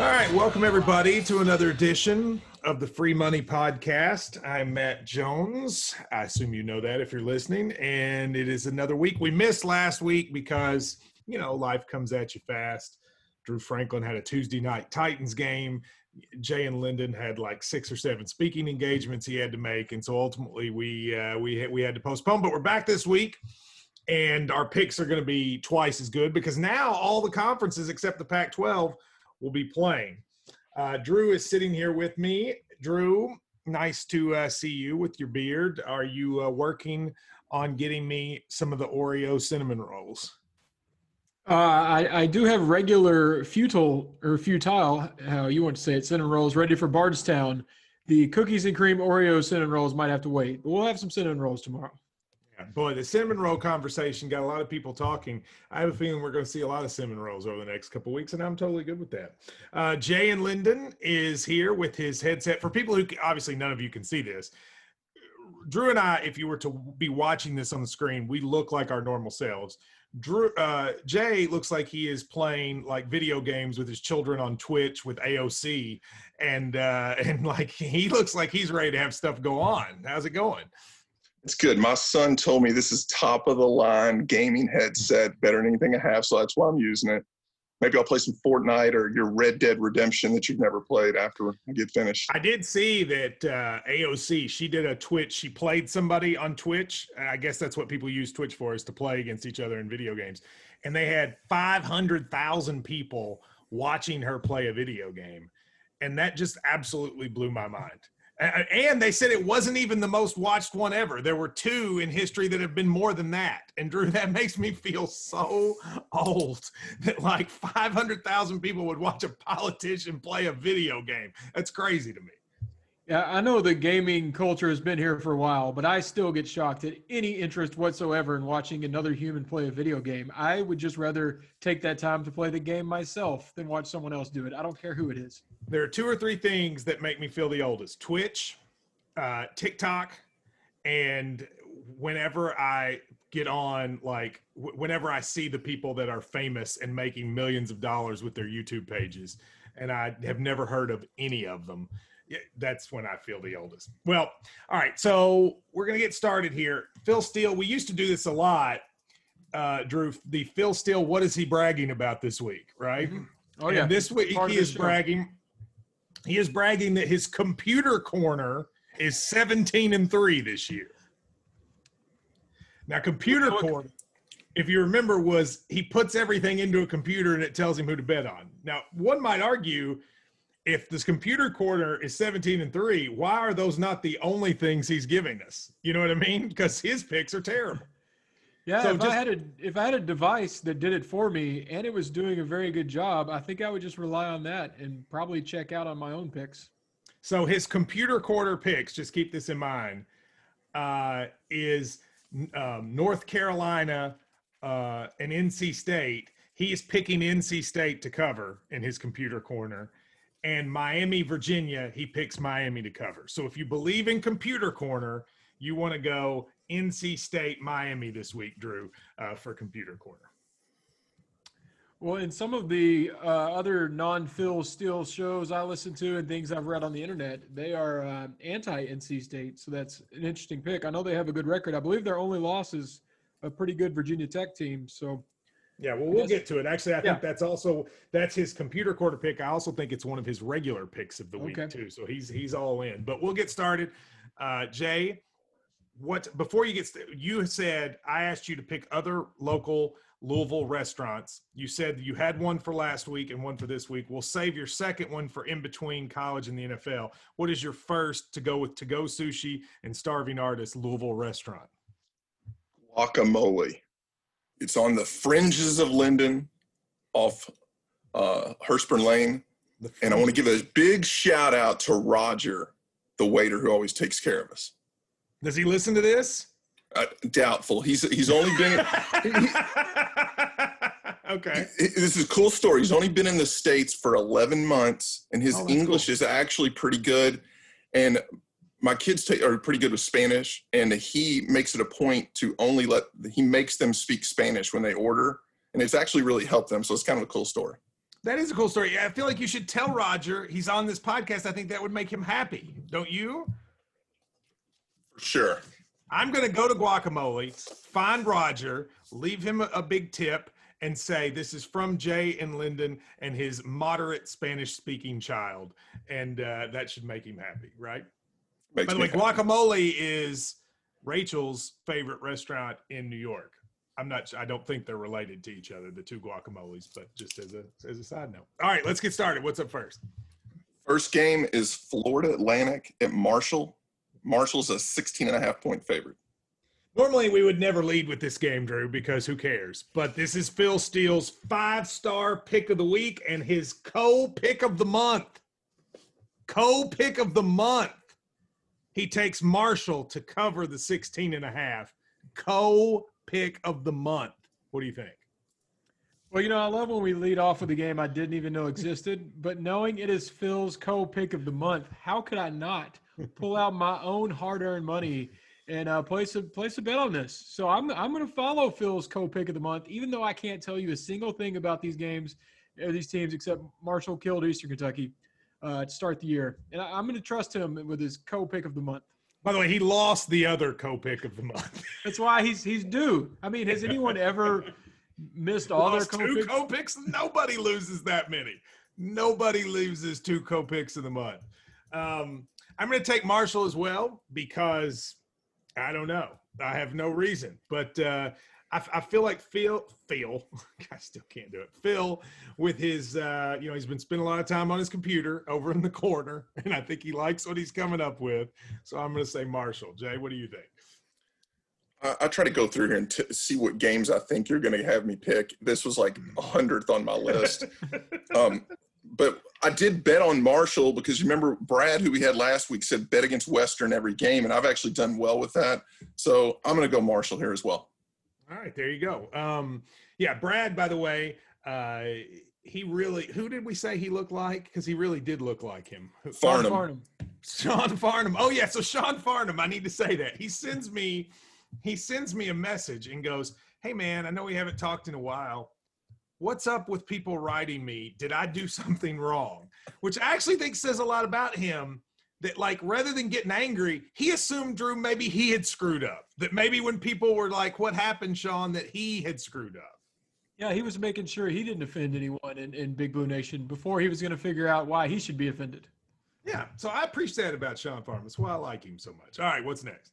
All right, welcome everybody to another edition of the Free Money Podcast. I'm Matt Jones. I assume you know that if you're listening. And it is another week. We missed last week because, you know, life comes at you fast. Drew Franklin had a Tuesday night Titans game. Jay and Lyndon had like six or seven speaking engagements he had to make, and so ultimately we uh, we we had to postpone. But we're back this week, and our picks are going to be twice as good because now all the conferences except the Pac-12 will be playing. Uh, Drew is sitting here with me. Drew, nice to uh, see you with your beard. Are you uh, working on getting me some of the Oreo cinnamon rolls? Uh, I, I do have regular futile or futile, how you want to say it, cinnamon rolls ready for Bardstown. The cookies and cream Oreo cinnamon rolls might have to wait, but we'll have some cinnamon rolls tomorrow. Boy, the cinnamon roll conversation got a lot of people talking. I have a feeling we're going to see a lot of cinnamon rolls over the next couple weeks, and I'm totally good with that. Uh, Jay and Lyndon is here with his headset. For people who obviously none of you can see this, Drew and I, if you were to be watching this on the screen, we look like our normal selves. Drew uh, Jay looks like he is playing like video games with his children on Twitch with AOC, and uh, and like he looks like he's ready to have stuff go on. How's it going? It's good. My son told me this is top of the line gaming headset, better than anything I have, so that's why I'm using it. Maybe I'll play some Fortnite or your Red Dead Redemption that you've never played after I get finished. I did see that uh, AOC. She did a Twitch. She played somebody on Twitch. I guess that's what people use Twitch for is to play against each other in video games. And they had five hundred thousand people watching her play a video game, and that just absolutely blew my mind. And they said it wasn't even the most watched one ever. There were two in history that have been more than that. And Drew, that makes me feel so old that like 500,000 people would watch a politician play a video game. That's crazy to me. Yeah, I know the gaming culture has been here for a while, but I still get shocked at any interest whatsoever in watching another human play a video game. I would just rather take that time to play the game myself than watch someone else do it. I don't care who it is. There are two or three things that make me feel the oldest Twitch, uh, TikTok, and whenever I get on, like, w- whenever I see the people that are famous and making millions of dollars with their YouTube pages, and I have never heard of any of them that's when I feel the oldest. Well, all right. So we're going to get started here. Phil Steele, we used to do this a lot. Uh, Drew, the Phil Steele, what is he bragging about this week? Right. Mm-hmm. Oh, yeah. And this week he is bragging. He is bragging that his computer corner is 17 and three this year. Now, computer corner, if you remember, was he puts everything into a computer and it tells him who to bet on. Now, one might argue if this computer corner is 17 and 3 why are those not the only things he's giving us you know what i mean because his picks are terrible yeah so if just, i had a if i had a device that did it for me and it was doing a very good job i think i would just rely on that and probably check out on my own picks. So his computer corner picks just keep this in mind uh, is um, north carolina uh, and nc state. He is picking nc state to cover in his computer corner. And Miami, Virginia, he picks Miami to cover. So if you believe in Computer Corner, you want to go NC State, Miami this week, Drew, uh, for Computer Corner. Well, in some of the uh, other non-Phil Steele shows I listen to and things I've read on the internet, they are uh, anti-NC State, so that's an interesting pick. I know they have a good record. I believe their only loss is a pretty good Virginia Tech team. So yeah, well, we'll get to it. Actually, I think yeah. that's also that's his computer corner pick. I also think it's one of his regular picks of the week okay. too. So he's he's all in. But we'll get started. Uh, Jay, what before you get st- you said I asked you to pick other local Louisville restaurants. You said you had one for last week and one for this week. We'll save your second one for in between college and the NFL. What is your first to go with to go sushi and starving artist Louisville restaurant? Guacamole. It's on the fringes of Lyndon off uh, Hurstbourne Lane. And I want to give a big shout out to Roger, the waiter who always takes care of us. Does he listen to this? Uh, doubtful. He's he's only been. he, okay. This is a cool story. He's only been in the states for 11 months, and his oh, English cool. is actually pretty good. And my kids take, are pretty good with Spanish, and he makes it a point to only let he makes them speak Spanish when they order, and it's actually really helped them. So it's kind of a cool story. That is a cool story. I feel like you should tell Roger he's on this podcast. I think that would make him happy. Don't you? Sure. I'm going to go to Guacamole, find Roger, leave him a, a big tip, and say this is from Jay and Lyndon and his moderate Spanish speaking child, and uh, that should make him happy, right? Makes By the way, happy. Guacamole is Rachel's favorite restaurant in New York. I'm not. I don't think they're related to each other, the two guacamoles. But just as a as a side note. All right, let's get started. What's up first? First game is Florida Atlantic at Marshall. Marshall's a 16 and a half point favorite. Normally, we would never lead with this game, Drew, because who cares? But this is Phil Steele's five star pick of the week and his co pick of the month. Co pick of the month. He takes Marshall to cover the 16 and a half. Co pick of the month. What do you think? Well, you know, I love when we lead off with a game I didn't even know existed, but knowing it is Phil's co pick of the month, how could I not pull out my own hard earned money and uh, place a place a bet on this? So I'm I'm going to follow Phil's co pick of the month, even though I can't tell you a single thing about these games or these teams except Marshall killed Eastern Kentucky uh, to start the year, and I, I'm going to trust him with his co pick of the month. By the way, he lost the other co pick of the month. That's why he's he's due. I mean, has anyone ever missed all their Lost co two picks? co picks. Nobody loses that many. Nobody loses two co picks in the month. Um, I'm going to take Marshall as well because I don't know. I have no reason, but uh, I, I feel like Phil, Phil, I still can't do it. Phil, with his, uh, you know, he's been spending a lot of time on his computer over in the corner, and I think he likes what he's coming up with. So I'm going to say Marshall. Jay, what do you think? I, I try to go through here and t- see what games I think you're going to have me pick. This was like a hundredth on my list. um, but I did bet on Marshall because you remember Brad, who we had last week, said bet against Western every game, and I've actually done well with that. So I'm going to go Marshall here as well. All right, there you go. Um, yeah, Brad, by the way, uh, he really, who did we say he looked like? Because he really did look like him. Farnham. Farnham. Sean Farnham. Oh yeah, so Sean Farnham. I need to say that he sends me, he sends me a message and goes, "Hey man, I know we haven't talked in a while. What's up with people writing me? Did I do something wrong?" Which I actually think says a lot about him. That like rather than getting angry, he assumed Drew maybe he had screwed up. That maybe when people were like, "What happened, Sean?" that he had screwed up. Yeah, he was making sure he didn't offend anyone in, in Big Blue Nation before he was going to figure out why he should be offended. Yeah, so I appreciate that about Sean Farnham. That's why I like him so much. All right, what's next?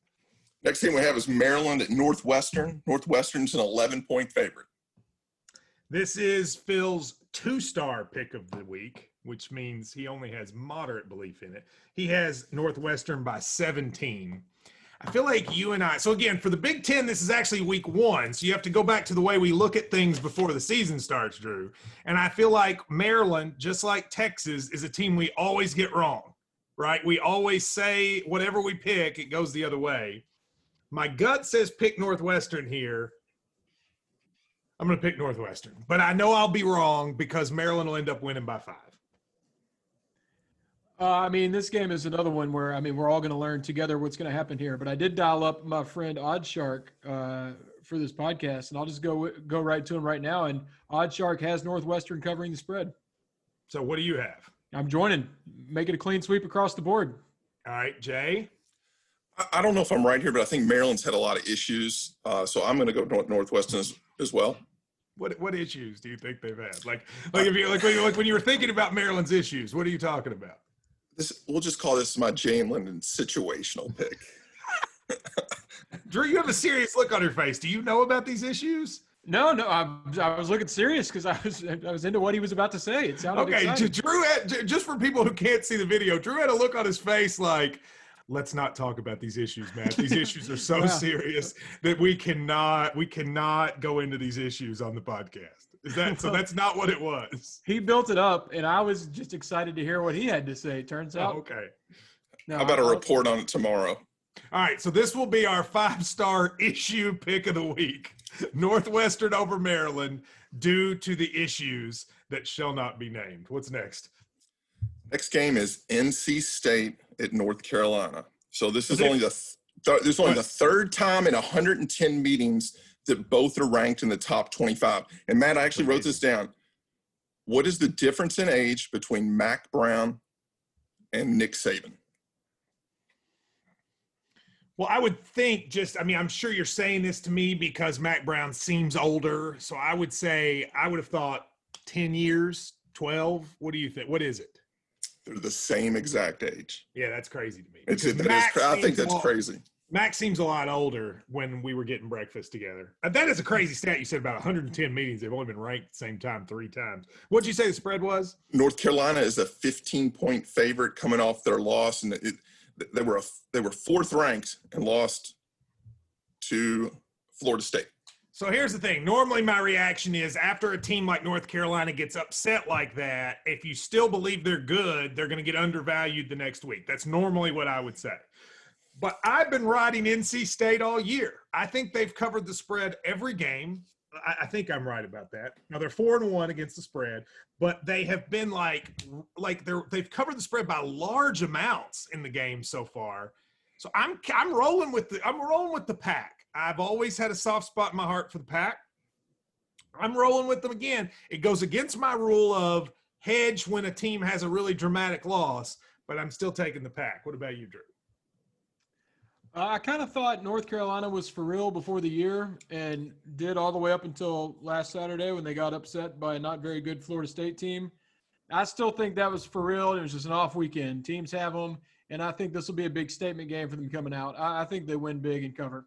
Next game we have is Maryland at Northwestern. Northwestern's an 11 point favorite. This is Phil's two star pick of the week, which means he only has moderate belief in it. He has Northwestern by 17. I feel like you and I, so again, for the Big Ten, this is actually week one. So you have to go back to the way we look at things before the season starts, Drew. And I feel like Maryland, just like Texas, is a team we always get wrong, right? We always say whatever we pick, it goes the other way. My gut says pick Northwestern here. I'm going to pick Northwestern, but I know I'll be wrong because Maryland will end up winning by five. Uh, I mean, this game is another one where I mean we're all going to learn together what's going to happen here. But I did dial up my friend OddsShark uh, for this podcast, and I'll just go go right to him right now. And OddsShark has Northwestern covering the spread. So what do you have? I'm joining. Make it a clean sweep across the board. All right, Jay. I, I don't know if I'm right here, but I think Maryland's had a lot of issues. Uh, so I'm going to go Northwestern as, as well. What what issues do you think they've had? Like like if you like when you like when you were thinking about Maryland's issues, what are you talking about? This We'll just call this my Jay and Lyndon situational pick. Drew, you have a serious look on your face. Do you know about these issues? No, no, I, I was looking serious because I was I was into what he was about to say. It sounded Okay, exciting. Drew had just for people who can't see the video, Drew had a look on his face like, let's not talk about these issues, man. These issues are so Yeah. serious that we cannot we cannot go into these issues on the podcast. Is that so? That's not what it was. He built it up, and I was just excited to hear what he had to say. Turns Oh, out, okay. no, How about a I'll- report on it tomorrow? All right, so this will be our five star issue pick of the week Northwestern over Maryland due to the issues that shall not be named. What's next? Next game is NC State at North Carolina. So this is only the th- this is only the third time in 110 meetings that both are ranked in the top 25. And Matt, I actually wrote this down. What is the difference in age between Mack Brown and Nick Saban? Well, I would think just, I mean, I'm sure you're saying this to me because Mack Brown seems older. So I would say, I would have thought 10 years, 12. What do you think? What is it? They're the same exact age. Yeah, that's crazy to me. It's, it, is, I think that's crazy. Max seems a lot older when we were getting breakfast together. Uh, that is a crazy stat. You said about 110 meetings. They've only been ranked the same time three times. What'd you say the spread was? North Carolina is a 15 point favorite coming off their loss, and it, they were a, they were fourth ranked and lost to Florida State. So here's the thing. Normally, my reaction is after a team like North Carolina gets upset like that, if you still believe they're good, they're going to get undervalued the next week. That's normally what I would say. But I've been riding NC State all year. I think they've covered the spread every game. I, think I'm right about that. Now they're four and one against the spread, but they have been like like they're they've covered the spread by large amounts in the game so far. So I'm I'm rolling with the I'm rolling with the pack. I've always had a soft spot in my heart for the pack. I'm rolling with them again. It goes against my rule of hedge when a team has a really dramatic loss, but I'm still taking the pack. What about you, Drew? Uh, I kind of thought North Carolina was for real before the year and did all the way up until last Saturday when they got upset by a not very good Florida State team. I still think that was for real. It was just an off weekend. Teams have them, and I think this will be a big statement game for them coming out. I, I think they win big and cover.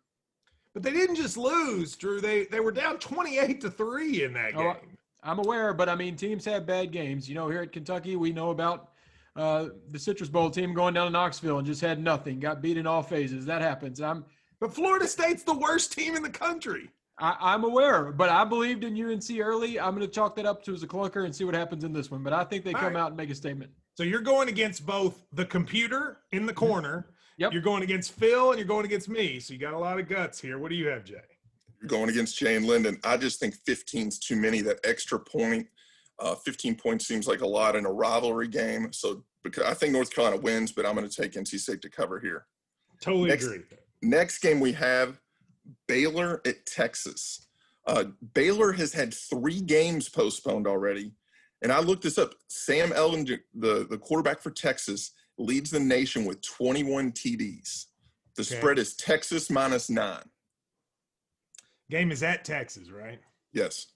But they didn't just lose, Drew. They they were down twenty eight to three in that oh, game. I'm aware, but I mean, teams have bad games. You know, here at Kentucky, we know about uh, the Citrus Bowl team going down to Knoxville and just had nothing, got beat in all phases. That happens. I'm, but Florida State's the worst team in the country. I, am aware, but I believed in UNC early. I'm going to chalk that up to as a clunker and see what happens in this one. But I think they all come right. out and make a statement. So you're going against both the computer in the corner. Yep. You're going against Phil and you're going against me. So you got a lot of guts here. What do you have, Jay? You're going against Jay and Lyndon. I just think 15's too many. That extra point, uh, 15 points seems like a lot in a rivalry game. So because I think North Carolina wins, but I'm going to take NC State to cover here. Totally next, agree. Next game we have Baylor at Texas. Uh, Baylor has had three games postponed already. And I looked this up. Sam Ehlinger, the, the quarterback for Texas, leads the nation with 21 TDs. The okay. spread is Texas minus nine. Game is at Texas, right? Yes.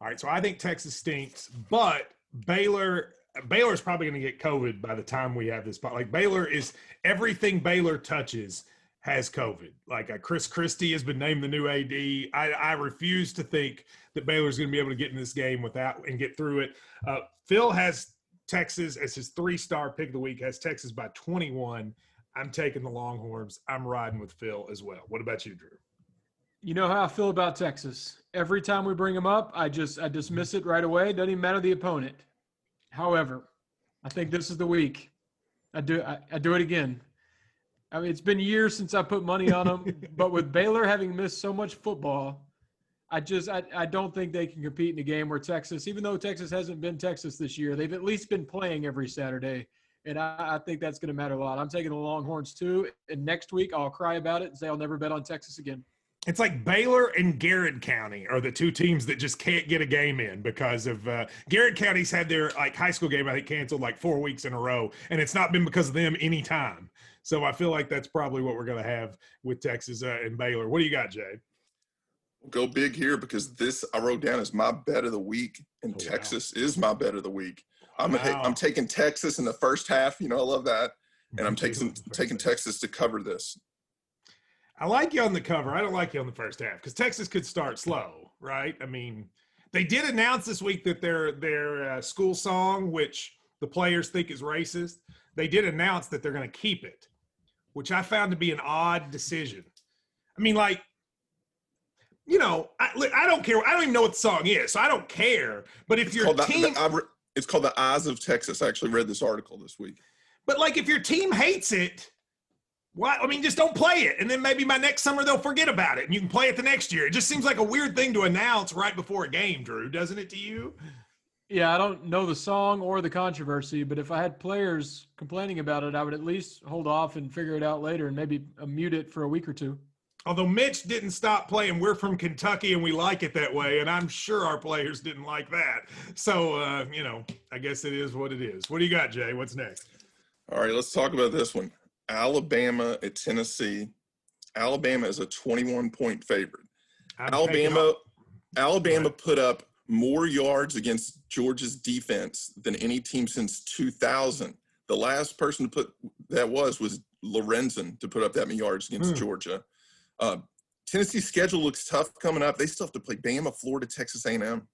All right. So I think Texas stinks, but Baylor Baylor is probably going to get COVID by the time we have this. But Like Baylor is everything Baylor touches has COVID. Like uh, Chris Christie has been named the new AD. I, I refuse to think that Baylor's going to be able to get in this game without and get through it. Uh, Phil has Texas as his three-star pick of the week. Has Texas by 21. I'm taking the Longhorns. I'm riding with Phil as well. What about you, Drew? You know how I feel about Texas. Every time we bring them up, I just I dismiss it right away. Doesn't even matter the opponent. However, I think this is the week. I do I, I do it again. I mean, it's been years since I put money on them, but with Baylor having missed so much football, I just I, I don't think they can compete in a game where Texas, even though Texas hasn't been Texas this year, they've at least been playing every Saturday. And I, I think that's going to matter a lot. I'm taking the Longhorns too. And next week I'll cry about it and say I'll never bet on Texas again it's like Baylor and Garrard County are the two teams that just can't get a game in because of uh, Garrard County's had their like high school game I think canceled like four weeks in a row, and it's not been because of them any time. So I feel like that's probably what we're going to have with Texas uh, and Baylor. What do you got, Jay? Go big here because this I wrote down as my bet of the week, and oh, Texas wow. is my bet of the week. I'm wow. I'm taking Texas in the first half. You know I love that, and I'm taking taking Texas to cover this. I like you on the cover. I don't like you on the first half because Texas could start slow, right? I mean, they did announce this week that their their uh, school song, which the players think is racist, they did announce that they're going to keep it, which I found to be an odd decision. I mean, like, you know, I, I don't care. I don't even know what the song is, so I don't care. But if it's your team, the, the, it's called the Eyes of Texas. I actually read this article this week. But like, if your team hates it why? I mean, just don't play it, and then maybe by next summer they'll forget about it, and you can play it the next year. It just seems like a weird thing to announce right before a game, Drew, doesn't it to you? Yeah, I don't know the song or the controversy, but if I had players complaining about it, I would at least hold off and figure it out later and maybe uh, mute it for a week or two. Although Mitch didn't stop playing, we're from Kentucky and we like it that way, and I'm sure our players didn't like that. So, uh, you know, I guess it is what it is. What do you got, Jay? What's next? All right, let's talk about this one. Alabama at Tennessee. Alabama is a 21 point favorite. I'm Alabama Alabama Right. put up more yards against Georgia's defense than any team since 2000. The last person to put that was was Lorenzen to put up that many yards against Hmm. Georgia. Uh, Tennessee's schedule looks tough coming up. They still have to play Bama, Florida, Texas A&M.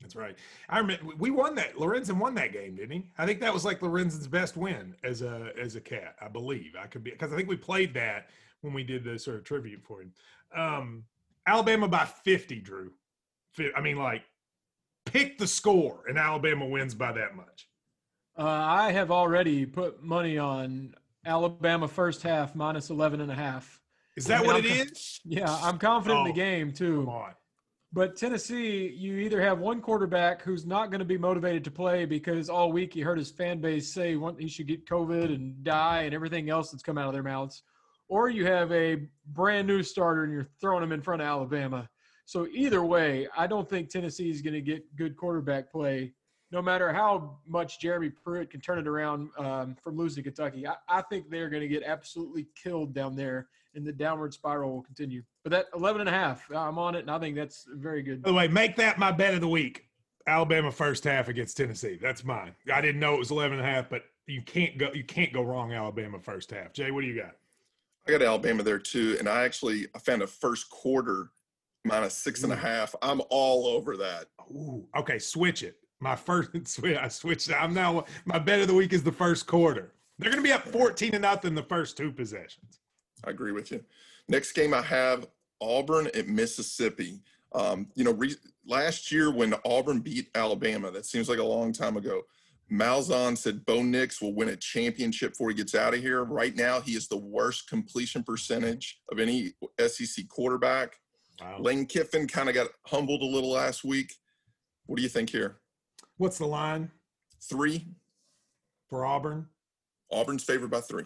That's right. I remember we won that. Lorenzen won that game, didn't he? I think that was like Lorenzen's best win as a as a cat. I believe I could be because I think we played that when we did the sort of tribute for him. Um, Alabama by fifty, Drew. I mean, like, pick the score, and Alabama wins by that much. Uh, I have already put money on Alabama first half minus 11 and a half. Is that Yeah, what I'm it is? Yeah, I'm confident in Oh, the game too. But Tennessee, you either have one quarterback who's not going to be motivated to play because all week he heard his fan base say he should get COVID and die and everything else that's come out of their mouths, or you have a brand new starter and you're throwing him in front of Alabama. So either way, I don't think Tennessee is going to get good quarterback play, no matter how much Jeremy Pruitt can turn it around um, from losing Kentucky. I, I think they're going to get absolutely killed down there, and the downward spiral will continue. But that 11 and a half, I'm on it, and I think that's very good. By the way, make that my bet of the week. Alabama first half against Tennessee. That's mine. I didn't know it was 11 and a half, but you can't go you can't go wrong Alabama first half. Jay, what do you got? I got Alabama there too, and I actually I found a first quarter minus six and a Ooh. half. I'm all over that. Ooh, okay, switch it. My first switch I switched. I'm now my bet of the week is the first quarter. They're going to be up 14 to nothing the first two possessions. I agree with you. Next game I have Auburn at Mississippi. Um, you know, re- last year when Auburn beat Alabama, that seems like a long time ago. Malzahn said Bo Nix will win a championship before he gets out of here. Right now, he is the worst completion percentage of any SEC quarterback. Wow. Lane Kiffin kind of got humbled a little last week. What do you think here? What's the line Three. for Auburn? Auburn's favored by three.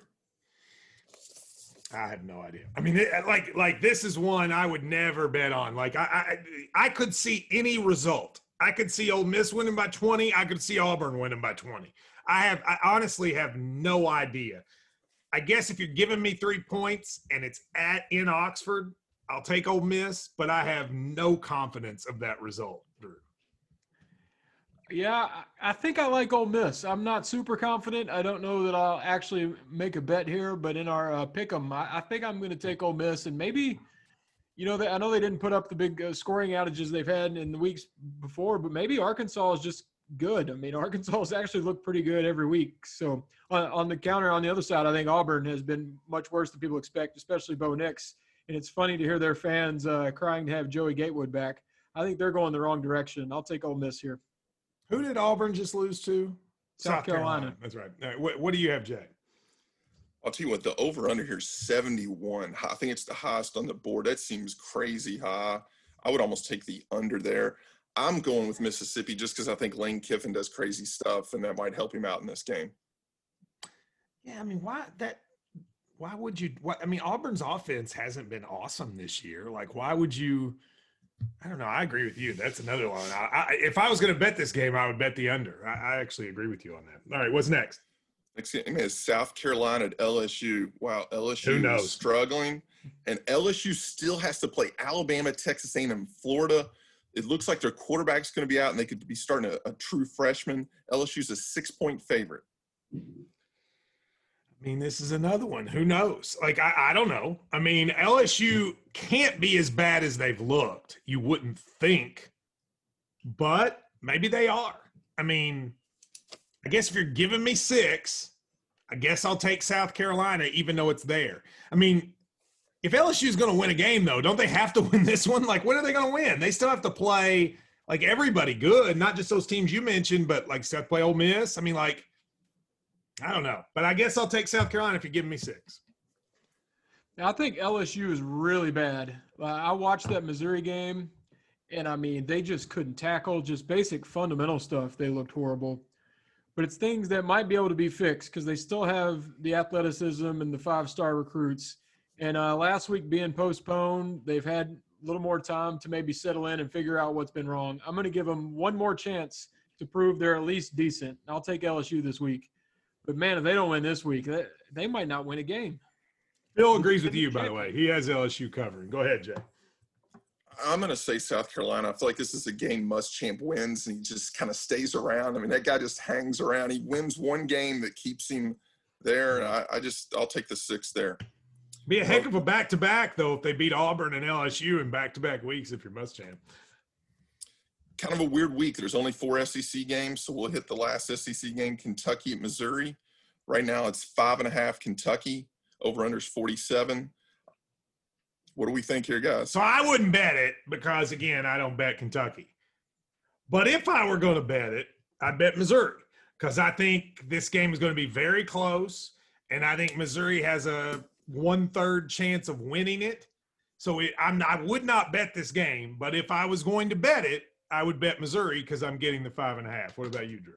I have no idea. I mean, like like this is one I would never bet on. Like I, I I could see any result. I could see Ole Miss winning by 20. I could see Auburn winning by 20. I have I honestly have no idea. I guess if you're giving me three points and it's at in Oxford, I'll take Ole Miss, but I have no confidence of that result, Drew. Yeah, I think I like Ole Miss. I'm not super confident. I don't know that I'll actually make a bet here, but in our uh, pick 'em, I, I think I'm going to take Ole Miss and maybe, you know, they, I know they didn't put up the big uh, scoring outages they've had in the weeks before, but maybe Arkansas is just good. I mean, Arkansas has actually looked pretty good every week. So on, on the counter, on the other side, I think Auburn has been much worse than people expect, especially Bo Nix. And it's funny to hear their fans uh, crying to have Joey Gatewood back. I think they're going the wrong direction. I'll take Ole Miss here. Who did Auburn just lose to? South Carolina. That's right. All right, What, what do you have, Jay? I'll tell you what, the over under here is 71. I think it's the highest on the board. That seems crazy high. I would almost take the under there. I'm going with Mississippi just because I think Lane Kiffin does crazy stuff and that might help him out in this game. Yeah, I mean, why that? Why would you? What I mean, Auburn's offense hasn't been awesome this year. Like, why would you? I don't know. I agree with you. That's another one. I, I, if I was going to bet this game, I would bet the under. I, I actually agree with you on that. All right, what's next? Next game is South Carolina at LSU. Wow, LSU is struggling, and LSU still has to play Alabama, Texas A&M, Florida. It looks like their quarterback's going to be out, and they could be starting a, a true freshman. LSU's a six-point favorite. I mean, this is another one. Who knows? Like, I, I don't know. I mean, LSU can't be as bad as they've looked. You wouldn't think, but maybe they are. I mean, I guess if you're giving me six, I guess I'll take South Carolina, even though it's there. I mean, if LSU is going to win a game, though, don't they have to win this one? Like, when are they going to win? They still have to play like everybody good, not just those teams you mentioned, but like South play Ole Miss. I mean, like, I don't know, but I guess I'll take South Carolina if you're giving me six. I think LSU is really bad. Uh, I watched that Missouri game, And I mean, they just couldn't tackle just basic fundamental stuff. They looked horrible. But it's things that might be able to be fixed because they still have the athleticism and the five star recruits. And uh, last week being postponed, they've had a little more time to maybe settle in and figure out what's been wrong. I'm going to give them one more chance to prove they're at least decent. I'll take LSU this week. But man, if they don't win this week, they, they might not win a game. Phil agrees with you, by the way. He has LSU covering. Go ahead, Jay. I'm going to say South Carolina. I feel like this is a game Muschamp wins, and he just kind of stays around. I mean, that guy just hangs around. He wins one game that keeps him there. And I, I just, I'll take the six there. Be a heck of a back to back, though, if they beat Auburn and LSU in back to back weeks if you're Muschamp. Kind of a weird week. There's only four SEC games, so we'll hit the last SEC game Kentucky at Missouri. Right now, it's five and a half Kentucky. Over unders 47. What do we think here, guys? So I wouldn't bet it because, again, I don't bet Kentucky. But if I were going to bet it, I'd bet Missouri because I think this game is going to be very close. And I think Missouri has a one third chance of winning it. So it, I'm, I would not bet this game. But if I was going to bet it, I would bet Missouri because I'm getting the five and a half. What about you, Drew?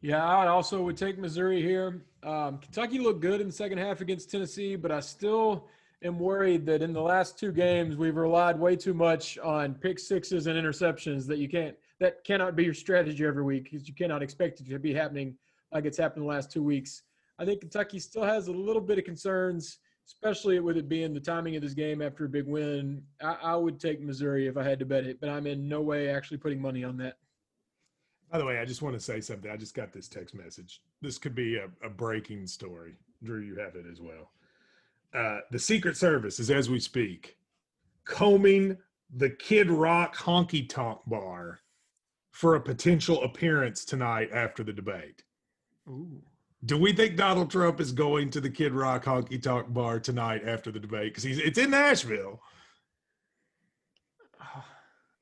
Yeah, I also would take Missouri here. Um, Kentucky looked good in the second half against Tennessee, but I still am worried that in the last two games we've relied way too much on pick sixes and interceptions that you can't that cannot be your strategy every week because you cannot expect it to be happening like it's happened the last two weeks. I think Kentucky still has a little bit of concerns, especially with it being the timing of this game after a big win. I, I would take Missouri if I had to bet it, but I'm in no way actually putting money on that. By the way, I just want to say something. I just got this text message. This could be a, a breaking story. Drew, you have it as well. Uh, the Secret Service is, as we speak, combing the Kid Rock honky tonk bar for a potential appearance tonight after the debate. Ooh. Do we think Donald Trump is going to the Kid Rock honky tonk bar tonight after the debate? Because he's it's in Nashville.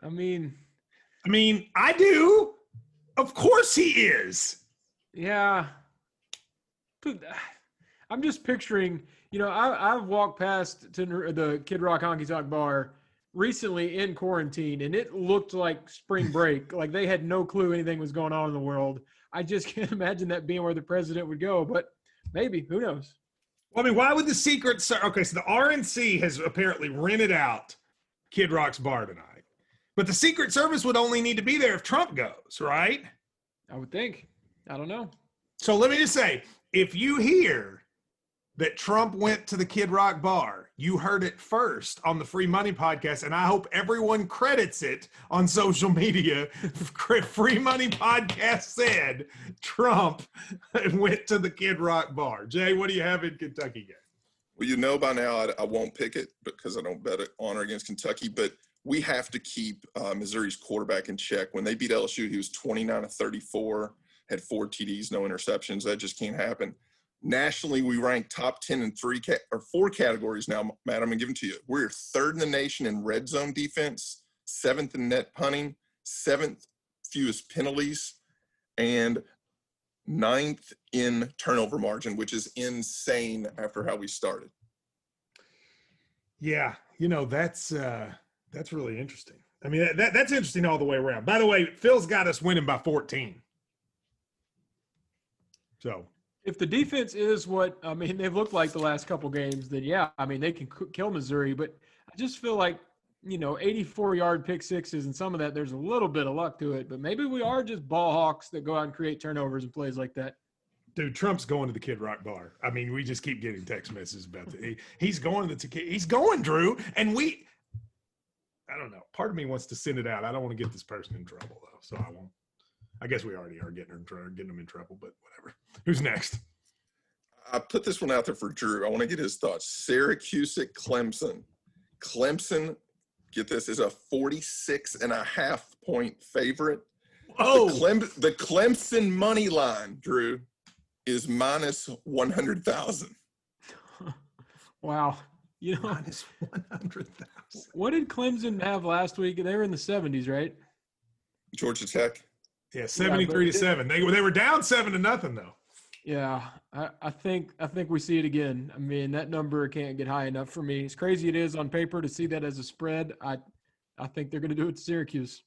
I mean, I mean, I do. Of course he is. Yeah. I'm just picturing, you know, I, I've walked past to the Kid Rock Honky Tonk Bar recently in quarantine, and it looked like spring break. like they had no clue anything was going on in the world. I just can't imagine that being where the president would go, but maybe. Who knows? Well, I mean, why would the Secret Service? Okay, so the RNC has apparently rented out Kid Rock's bar tonight. But the Secret Service would only need to be there if Trump goes, right? I would think. I don't know. So let me just say if you hear that Trump went to the Kid Rock bar, you heard it first on the Free Money podcast, and I hope everyone credits it on social media. Free Money podcast said Trump went to the Kid Rock bar. Jay, what do you have in Kentucky game? Well, you know by now I, I won't pick it because I don't bet it on or against Kentucky, but we have to keep uh, Missouri's quarterback in check. When they beat LSU, he was 29 of 34, had four TDs, no interceptions. That just can't happen. Nationally, we rank top 10 in three ca- or four categories now, Matt. I'm going to give them to you. We're third in the nation in red zone defense, seventh in net punting, seventh fewest penalties, and ninth in turnover margin, which is insane after how we started. Yeah, you know that's uh, that's really interesting. I mean, that, that's interesting all the way around. By the way, Phil's got us winning by 14. So, if the defense is what I mean, they've looked like the last couple games, then yeah, I mean, they can kill Missouri. But I just feel like, you know, 84 yard pick sixes and some of that, there's a little bit of luck to it. But maybe we are just ball hawks that go out and create turnovers and plays like that. Dude, Trump's going to the Kid Rock bar. I mean, we just keep getting text messages about that. He, he's going to the he's going, Drew, and we I don't know. Part of me wants to send it out. I don't want to get this person in trouble though, so I won't. I guess we already are getting in getting them in trouble, but whatever. Who's next? I put this one out there for Drew. I want to get his thoughts. Syracuse at Clemson. Clemson, get this, is a 46 and a half point favorite. Oh, the, Clem, the Clemson money line, Drew, is minus 100,000. wow. You know, minus 100,000. What did Clemson have last week? They were in the 70s, right? Georgia Tech. Yeah, 73 yeah, to 7. They, they were down 7 to nothing, though. Yeah, I, I think I think we see it again. I mean, that number can't get high enough for me. As crazy it is on paper to see that as a spread, I I think they're going to do it to Syracuse.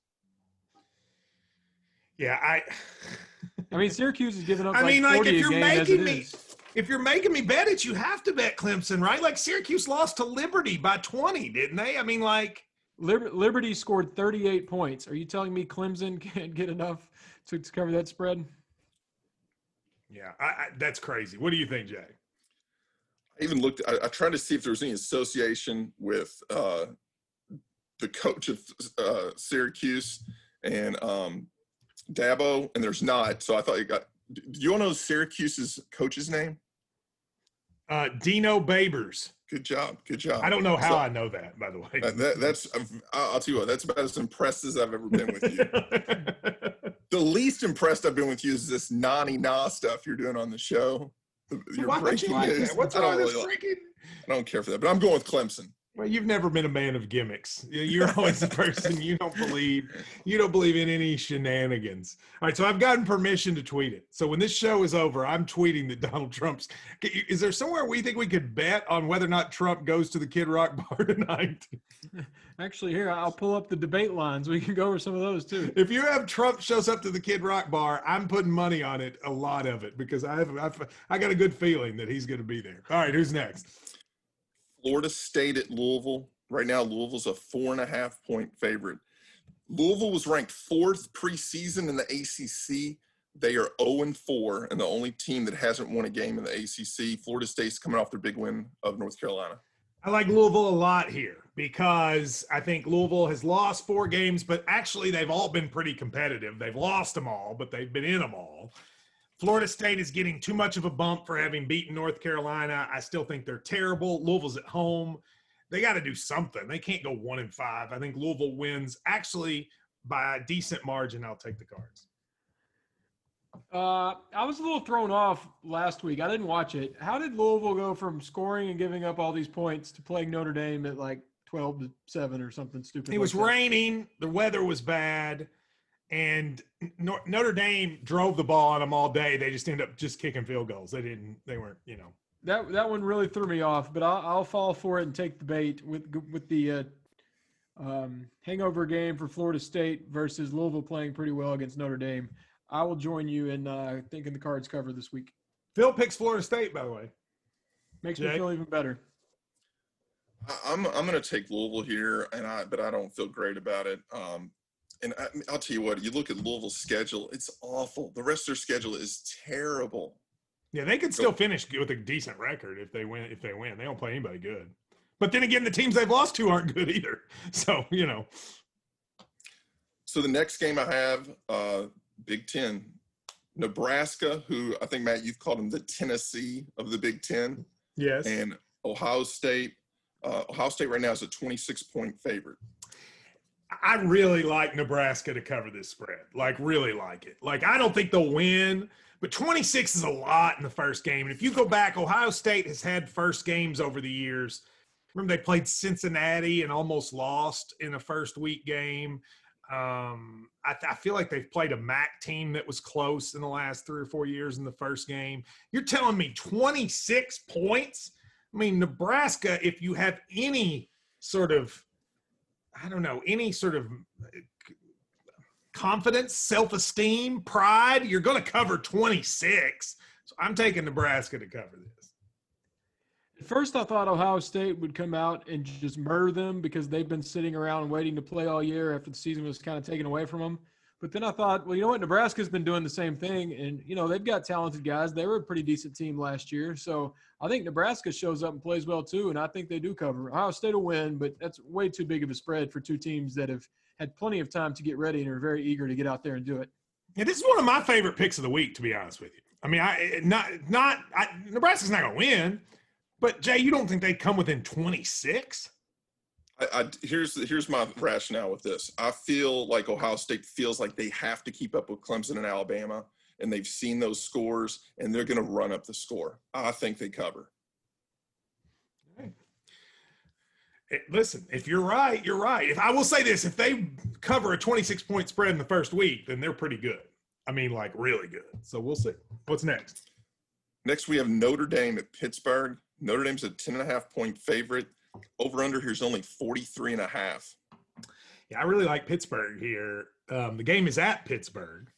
Yeah, I. I mean, Syracuse is giving up. I like mean, like 40 if you're making me, is. if you're making me bet it, you have to bet Clemson, right? Like Syracuse lost to Liberty by 20, didn't they? I mean, like. Liber- Liberty scored 38 points. Are you telling me Clemson can't get enough to, to cover that spread? Yeah, I, I, that's crazy. What do you think, Jay? I even looked. I, I tried to see if there was any association with uh, the coach of uh, Syracuse and um, Dabo, and there's not. So I thought you got. Do you want to know Syracuse's coach's name? Uh, Dino Babers. Good job. Good job. I don't know how So- I know that, by the way. That, that's. Um, I'll I'll tell you what. That's about as impressed as I've ever been with you. the least impressed I've been with you is this nani na stuff you're doing on the show. The- Your Why don't you breaking like news. What's I don't this really like- I don't care for that, but I'm going with Clemson. Well, you've never been a man of gimmicks. You- You're always the person you don't believe. You don't believe in any shenanigans. All right, so I've gotten permission to tweet it. So when this show is over, I'm tweeting that Donald Trump's. Is there somewhere we think we could bet on whether or not Trump goes to the Kid Rock bar tonight? Actually, here I'll pull up the debate lines. We can go over some of those too. If you have Trump shows up to the Kid Rock bar, I'm putting money on it, a lot of it, because I have I've, I got a good feeling that he's going to be there. All right, who's next? Florida State at Louisville. Right now, Louisville's a four and a half point favorite. Louisville was ranked fourth preseason in the ACC. They are 0 and 4, and the only team that hasn't won a game in the ACC. Florida State's coming off their big win of North Carolina. I like Louisville a lot here because I think Louisville has lost four games, but actually they've all been pretty competitive. They've lost them all, but they've been in them all. Florida State is getting too much of a bump for having beaten North Carolina. I still think they're terrible. Louisville's at home. They got to do something. They can't go one and five. I think Louisville wins actually by a decent margin. I'll take the cards. Uh, I was a little thrown off last week. I didn't watch it. How did Louisville go from scoring and giving up all these points to playing Notre Dame at like 12 to 7 or something stupid? It like was that? raining. The weather was bad, and Notre Dame drove the ball on them all day. They just end up just kicking field goals. They didn't. They weren't. You know. That that one really threw me off, but I'll, I'll fall for it and take the bait with with the uh, um, hangover game for Florida State versus Louisville playing pretty well against Notre Dame. I will join you in uh, thinking the cards cover this week. Phil picks Florida State, by the way. Makes Jay? me feel even better. I- I'm I'm going to take Louisville here, and I but I don't feel great about it. Um, and I, I'll tell you what, you look at Louisville's schedule; it's awful. The rest of their schedule is terrible. Yeah, they could still finish with a decent record if they win. If they win, they don't play anybody good. But then again, the teams they've lost to aren't good either. So you know, So the next game I have, uh, Big Ten, Nebraska, who I think Matt you've called them the Tennessee of the Big Ten, yes. and Ohio State. Uh, Ohio State right now is a 26 point favorite. I really like Nebraska to cover this spread. Like, really like it. Like, I don't think they'll win, but 26 is a lot in the first game. And if you go back, Ohio State has had first games over the years. Remember, they played Cincinnati and almost lost in a first week game. Um, I, I feel like they've played a MAC team that was close in the last three or four years in the first game. You're telling me 26 points? I mean, Nebraska, if you have any sort of I don't know, any sort of uh, confidence, self esteem, pride, you're going to cover 26. So I'm taking Nebraska to cover this. At first, I thought Ohio State would come out and just murder them because they've been sitting around waiting to play all year after the season was kind of taken away from them. But then I thought, well, you know what? Nebraska's been doing the same thing, and you know they've got talented guys. They were a pretty decent team last year, so I think Nebraska shows up and plays well too, and I think they do cover. Ohio State will win, but that's way too big of a spread for two teams that have had plenty of time to get ready and are very eager to get out there and do it. Yeah, this is one of my favorite picks of the week, to be honest with you. I mean, I eh, not not I, Nebraska's not going to win, but Jay, you don't think they come within 26? I, I here's here's my rationale with this. I feel like Ohio State feels like they have to keep up with Clemson and Alabama, and they've seen those scores, and they're going to run up the score. I think they cover. Listen, if you're right, you're right. If I will say this, if they cover a 26 point spread in the first week, then they're pretty good. I mean, like really good. So we'll see. What's next? Next, we have Notre Dame at Pittsburgh. Notre Dame's a 10 and a half point favorite. Over under here's only 43 and a half. Yeah, I really like Pittsburgh here. Um, the game is at Pittsburgh.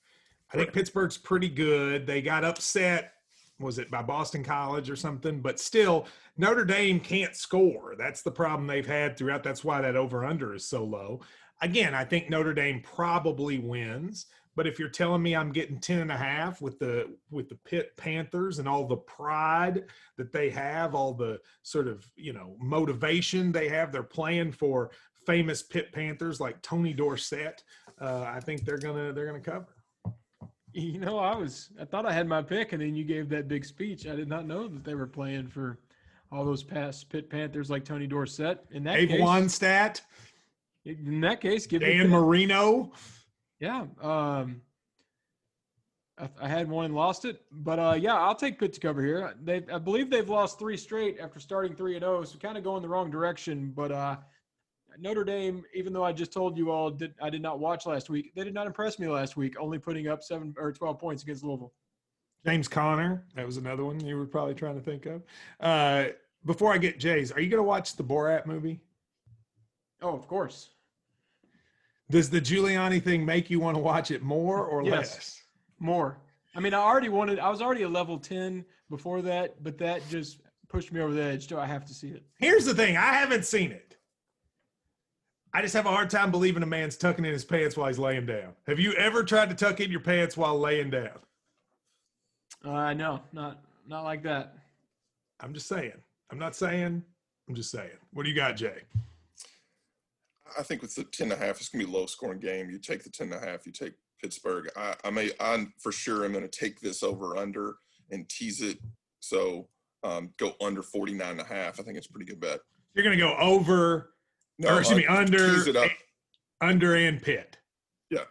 I think Pittsburgh's pretty good. They got upset, was it by Boston College or something? But still, Notre Dame can't score. That's the problem they've had throughout. That's why that over under is so low. Again, I think Notre Dame probably wins. But if you're telling me I'm getting 10 and a half with the with the Pitt Panthers and all the pride that they have, all the sort of, you know, motivation they have, they're playing for famous Pitt Panthers like Tony Dorsett. Uh, I think they're gonna they're gonna cover. You know, I was I thought I had my pick, and then you gave that big speech. I did not know that they were playing for all those past Pitt Panthers like Tony Dorsett. In that Dave case, Wannstedt, in that case, give Dan. Marino. Yeah. Um, I, I had one and lost it, but uh, yeah, I'll take Pitt to cover here. They, I believe they've lost three straight after starting three and zero, so kind of going the wrong direction. But uh, Notre Dame, even though I just told you all did I did not watch last week, they did not impress me last week, only putting up seven or twelve points against Louisville. James Conner, That was another one you were probably trying to think of. Uh, before I get Jay's, are you going to watch the Borat movie? Oh, of course. Does the Giuliani thing make you want to watch it more or Yes. less? More. I mean, I already wanted. I was already a level ten before that, but that just pushed me over the edge. So I have to see it. Here's the thing I haven't seen it. I just have a hard time believing a man's tucking in his pants while he's laying down. Have you ever tried to tuck in your pants while laying down? Uh, no, not not like that. I'm just saying. I'm not saying. I'm just saying. What do you got, Jay? I think with the 10 and a half, it's going to be a low scoring game. You take the 10 and a half, you take Pittsburgh. I, I may, I'm for sure, I'm going to take this over under and tease it. So um, go under 49 and a half. I think it's a pretty good bet. You're going to go over, No, or excuse me, uh, under, tease it up. under and Pitt. Yeah.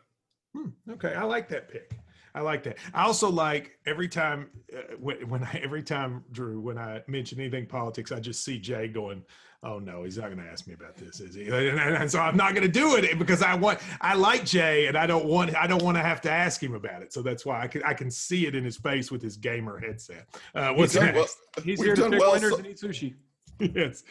Hmm, okay, I like that pick. I like that. I also like every time uh, when, when I, every time Drew when I mention anything politics, I just see Jay going, "Oh no, he's not going to ask me about this, is he?" And, and- and so I'm not going to do it because I want I like Jay and I don't want I don't want to have to ask him about it. So that's why I can I can see it in his face with his gamer headset. Uh, what's We've next? well- He's we've here to pick well winners so- and eat sushi. yes.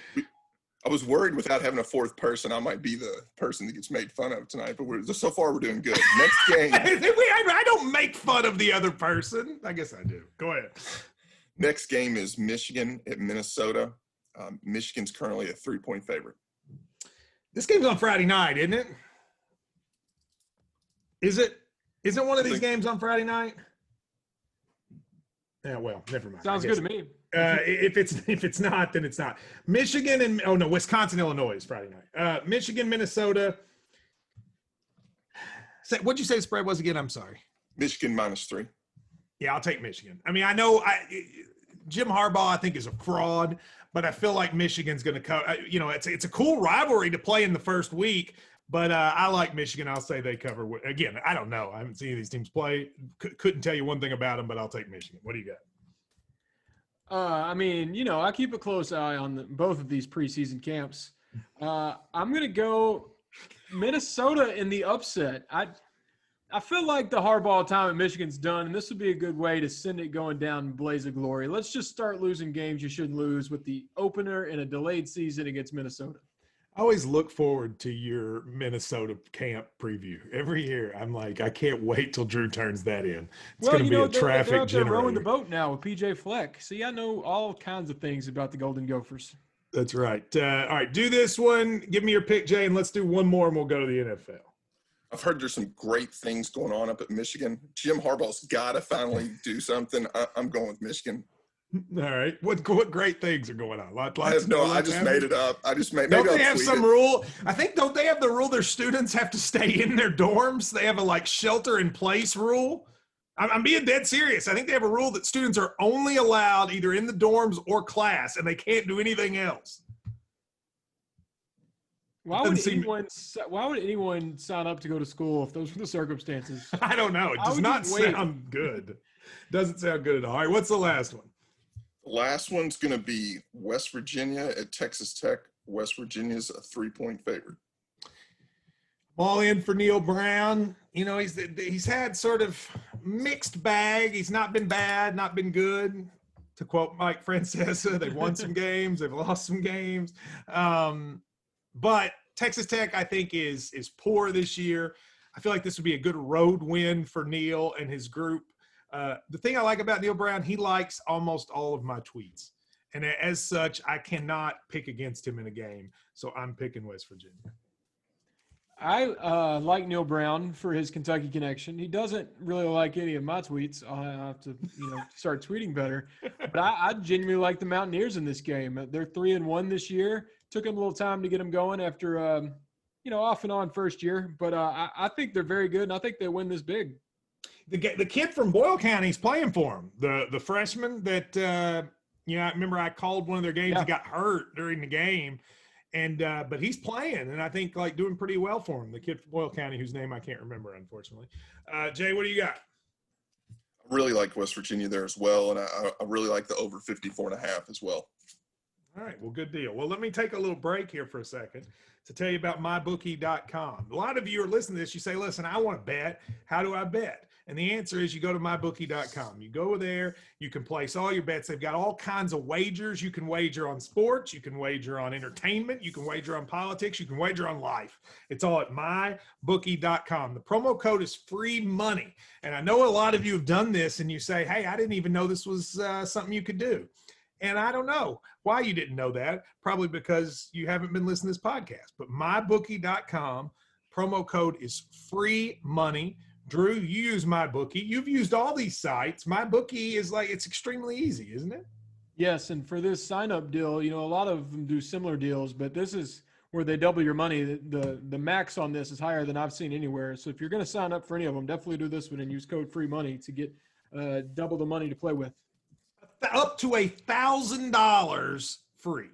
I was worried without having a fourth person, I might be the person that gets made fun of tonight. But we're so far we're doing good. Next game, I, I don't make fun of the other person. I guess I do. Go ahead. next game is Michigan at Minnesota. Um, Michigan's currently a three point favorite. This game's on Friday night, isn't it? Is it? Isn't one of these think- games on Friday night? Yeah, well, never mind. Sounds good to me. Uh, if it's if it's not, then it's not. Michigan and oh no, Wisconsin, Illinois is Friday night. Uh, Michigan, Minnesota. Say, what'd you say the spread was again? I'm sorry. Michigan minus three. Yeah, I'll take Michigan. I mean, I know I Jim Harbaugh, I think, is a fraud, but I feel like Michigan's going to come. You know, it's it's a cool rivalry to play in the first week, but uh, I like Michigan. I'll say they cover. Again, I don't know. I haven't seen these teams play. C- couldn't tell you one thing about them, but I'll take Michigan. What do you got? Uh, I mean, you know, I keep a close eye on the, both of these preseason camps. Uh, I'm gonna go Minnesota in the upset. I I feel like the Harbaugh time at Michigan's done, and this would be a good way to send it going down blaze of glory. Let's just start losing games you shouldn't lose with the opener in a delayed season against Minnesota. I always look forward to your Minnesota camp preview every year. I'm like, I can't wait till Drew turns that in. It's going to you be know, a they're- traffic they're out there rowing the boat now with PJ Fleck. See, I know all kinds of things about the Golden Gophers. That's right. Uh, all right, do this one. Give me your pick, Jay, and let's do one more, and we'll go to the NFL. I've heard there's some great things going on up at Michigan. Jim Harbaugh's got to finally do something. I, I'm going with Michigan. All right. What what great things are going on? Lot, I lots have no. I just made it up. I just made. Don't they I'll have some it. rule? I think don't they have the rule their students have to stay in their dorms? They have a like shelter in place rule. I'm, I'm being dead serious. I think they have a rule that students are only allowed either in the dorms or class, and they can't do anything else. Why would seem- anyone? Why would anyone sign up to go to school if those were the circumstances? I don't know. It does not sound good. Doesn't sound good at all. All right. What's the last one? Last one's going to be West Virginia at Texas Tech. West Virginia's a three-point favorite. all in for Neal Brown. You know, he's he's had sort of mixed bag. He's not been bad, not been good. To quote Mike Francesa, they've won some games, they've lost some games. Um, but Texas Tech, I think, is is poor this year. I feel like this would be a good road win for Neal and his group. Uh, the thing I like about Neal Brown, he likes almost all of my tweets. And as such, I cannot pick against him in a game. So I'm picking West Virginia. I uh, like Neal Brown for his Kentucky connection. He doesn't really like any of my tweets. I'll have to, you know, start tweeting better. But I, I, genuinely like the Mountaineers in this game. They're three and one this year. Took them a little time to get them going after, um, you know, off and on first year. But uh, I, I, think they're very good, and I think they win this big. The the kid from Boyle County is playing for him. The the freshman that uh, you know, I remember I called one of their games. Yeah. He got hurt during the game and uh, but he's playing, and I think like doing pretty well for him. The kid from Boyle County, whose name I can't remember, unfortunately. Uh, Jay, what do you got? I really like West Virginia there as well, and I, I really like the over 54 and a half as well. All right, well, good deal. Well, let me take a little break here for a second to tell you about mybookie.com. A lot of you are listening to this. You say, listen, I want to bet. How do I bet? And the answer is you go to mybookie.com. You go there, you can place all your bets. They've got all kinds of wagers. You can wager on sports, you can wager on entertainment, you can wager on politics, you can wager on life. It's all at mybookie.com. The promo code is free money. And I know a lot of you have done this and you say, hey, I didn't even know this was uh, something you could do. And I don't know why you didn't know that. Probably because you haven't been listening to this podcast. But mybookie.com promo code is free money. Drew, you use my bookie. You've used all these sites. My bookie is like it's extremely easy, isn't it? Yes, and for this sign up deal, you know, a lot of them do similar deals, but this is where they double your money. The the, the max on this is higher than I've seen anywhere. So if you're going to sign up for any of them, definitely do this one and use code free money to get uh, double the money to play with. Up to a thousand dollars free.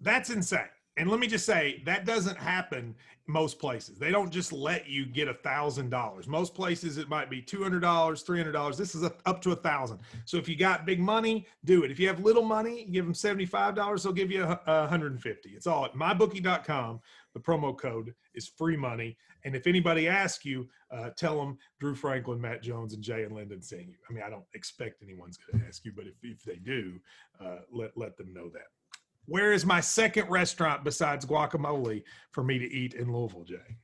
That's insane. And let me just say that doesn't happen most places. They don't just let you get a thousand dollars. Most places it might be two hundred dollars, three hundred dollars. This is a, up to a thousand. So if you got big money, do it. If you have little money, give them seventy five dollars. They'll give you a, a hundred and fifty. It's all at mybookie.com. The promo code is free money. And if anybody asks you, uh, tell them Drew Franklin, Matt Jones, and Jay and Lyndon seeing you. I mean, I don't expect anyone's going to ask you, but if, if they do, uh, let let them know that. Where is my second restaurant besides guacamole for me to eat in Louisville, Jay?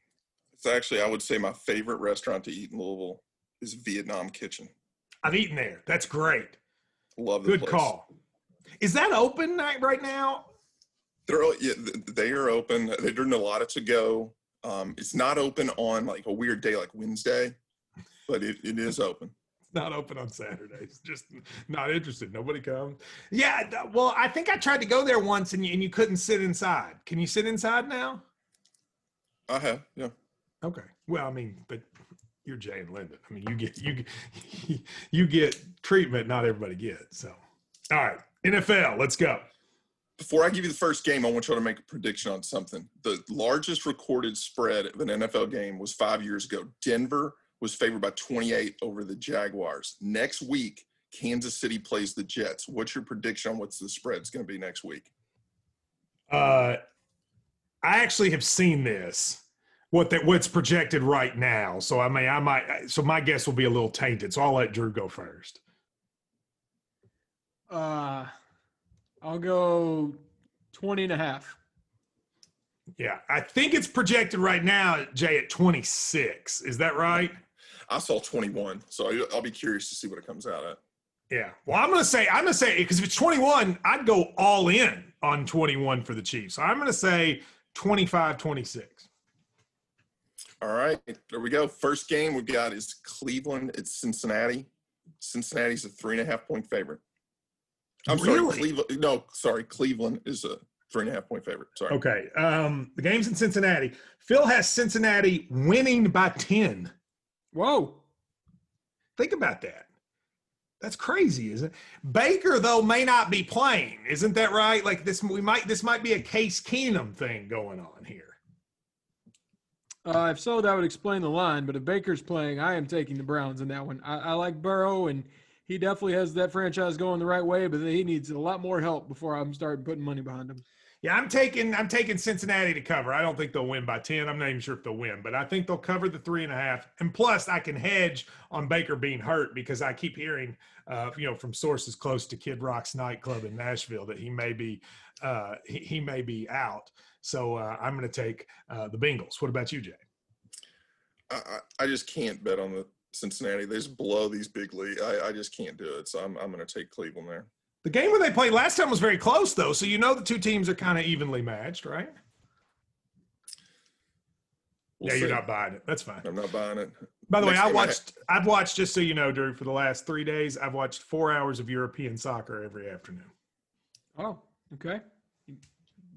It's actually, I would say, my favorite restaurant to eat in Louisville is Vietnam Kitchen. I've eaten there. That's great. Love the Good place. call. Is that open night right now? They're yeah, they are open. They're doing a lot of to go. Um, it's not open on like a weird day like Wednesday, but it, it is open not open on Saturdays. Just not interested. Nobody comes. Yeah. Well, I think I tried to go there once and you, and you couldn't sit inside. Can you sit inside now? I have. Yeah. Okay. Well, I mean, but you're Jay and Lyndon. I mean, you get you you get treatment not everybody gets. So, all right, NFL. Let's go. Before I give you the first game, I want y'all to make a prediction on something. The largest recorded spread of an NFL game was five years ago. Denver was favored by 28 over the Jaguars. Next week, Kansas City plays the Jets. What's your prediction on what's the spread's going to be next week? Uh, I actually have seen this. What that what's projected right now. So I mean, I might. So my guess will be a little tainted. So I'll let Drew go first. Uh, I'll go 20 and a half. Yeah, I think it's projected right now, Jay, at 26. Is that right? I saw 21, so I'll be curious to see what it comes out at. Yeah. Well, I'm going to say, I'm going to say, because if it's 21, I'd go all in on 21 for the Chiefs. So I'm going to say 25 26. All right. There we go. First game we've got is Cleveland. It's Cincinnati. Cincinnati's a three and a half point favorite. I'm really? sorry. Cleveland. No, sorry. Cleveland is a three and a half point favorite. Sorry. Okay. Um, the game's in Cincinnati. Phil has Cincinnati winning by 10. Whoa. Think about that. That's crazy, isn't it? Baker though may not be playing, isn't that right? Like this, we might this might be a Case Keenum thing going on here. Uh, if so, that would explain the line. But if Baker's playing, I am taking the Browns in that one. I, I like Burrow, and he definitely has that franchise going the right way, but he needs a lot more help before I'm starting putting money behind him. Yeah, I'm taking I'm taking Cincinnati to cover. I don't think they'll win by ten. I'm not even sure if they'll win, but I think they'll cover the three and a half. And plus, I can hedge on Baker being hurt because I keep hearing, uh, you know, from sources close to Kid Rock's nightclub in Nashville that he may be uh, he, he may be out. So uh, I'm going to take uh, the Bengals. What about you, Jay? I, I just can't bet on the Cincinnati. They just blow these big leagues. I, I just can't do it. So I'm, I'm going to take Cleveland there. The game where they played last time was very close, though. So you know the two teams are kind of evenly matched, right? We'll yeah, see. you're not buying it. That's fine. I'm not buying it. By the way, Next I game I watched. I've watched just so you know, Drew, for the last three days. I've watched four hours of European soccer every afternoon. Oh, okay.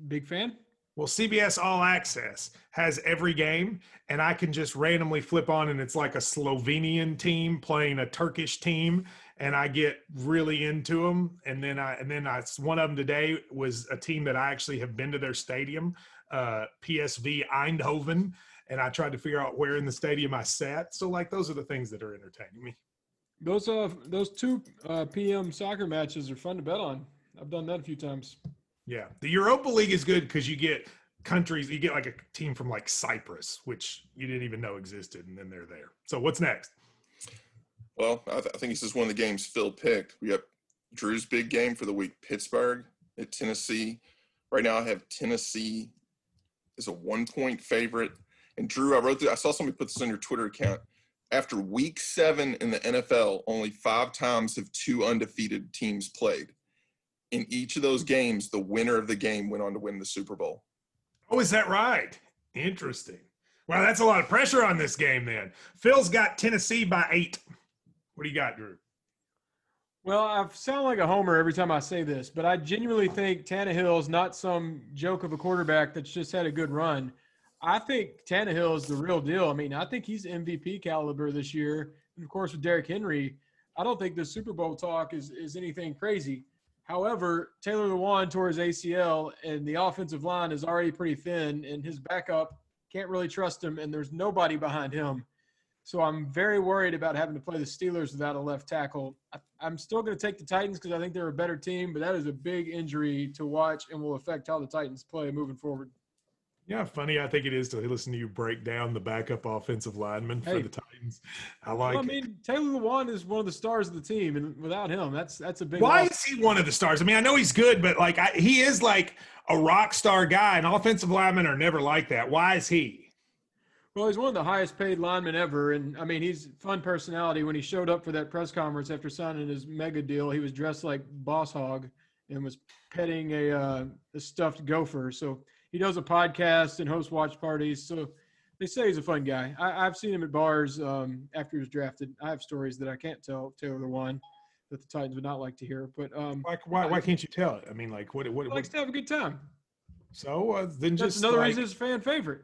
Big fan. Well, CBS All Access has every game, and I can just randomly flip on, and it's like a Slovenian team playing a Turkish team, and I get really into them. And then I, and then I, one of them today was a team that I actually have been to their stadium, uh, PSV Eindhoven, and I tried to figure out where in the stadium I sat. So, like, those are the things that are entertaining me. Those uh those two uh, PM soccer matches are fun to bet on. I've done that a few times. Yeah, the Europa League is good because you get countries, you get like a team from like Cyprus, which you didn't even know existed, and then they're there. So, what's next? Well, I, th- I think this is one of the games Phil picked. We got Drew's big game for the week Pittsburgh at Tennessee. Right now, I have Tennessee as a one point favorite. And Drew, I wrote this, I saw somebody put this on your Twitter account. After week seven in the NFL, only five times have two undefeated teams played. In each of those games, the winner of the game went on to win the Super Bowl. Oh, is that right? Interesting. Well, that's a lot of pressure on this game then. Phil's got Tennessee by eight. What do you got, Drew? Well, I sound like a homer every time I say this, but I genuinely think Tannehill is not some joke of a quarterback that's just had a good run. I think Tannehill is the real deal. I mean, I think he's MVP caliber this year. And of course, with Derrick Henry, I don't think the Super Bowl talk is, is anything crazy. However, Taylor Lewan tore his ACL, and the offensive line is already pretty thin, and his backup can't really trust him, and there's nobody behind him. So I'm very worried about having to play the Steelers without a left tackle. I, I'm still going to take the Titans because I think they're a better team, but that is a big injury to watch and will affect how the Titans play moving forward. Yeah, funny. I think it is to listen to you break down the backup offensive lineman for the Titans. I like well, I mean, Taylor Lewan is one of the stars of the team, and without him, that's that's a big. Why loss. is he one of the stars? I mean, I know he's good, but like I, he is like a rock star guy, and offensive linemen are never like that. Why is he? Well, he's one of the highest paid linemen ever, and I mean, he's fun personality. When he showed up for that press conference after signing his mega deal, he was dressed like Boss Hog and was petting a, uh, a stuffed gopher. So he does a podcast and hosts watch parties. So they say he's a fun guy. I, I've seen him at bars um, after he was drafted. I have stories that I can't tell Taylor one that the Titans would not like to hear, but um, Why, why, why can't you tell it? I mean, like what? What? he what likes to have a good time. so uh, then That's just another like, reason he's a fan favorite.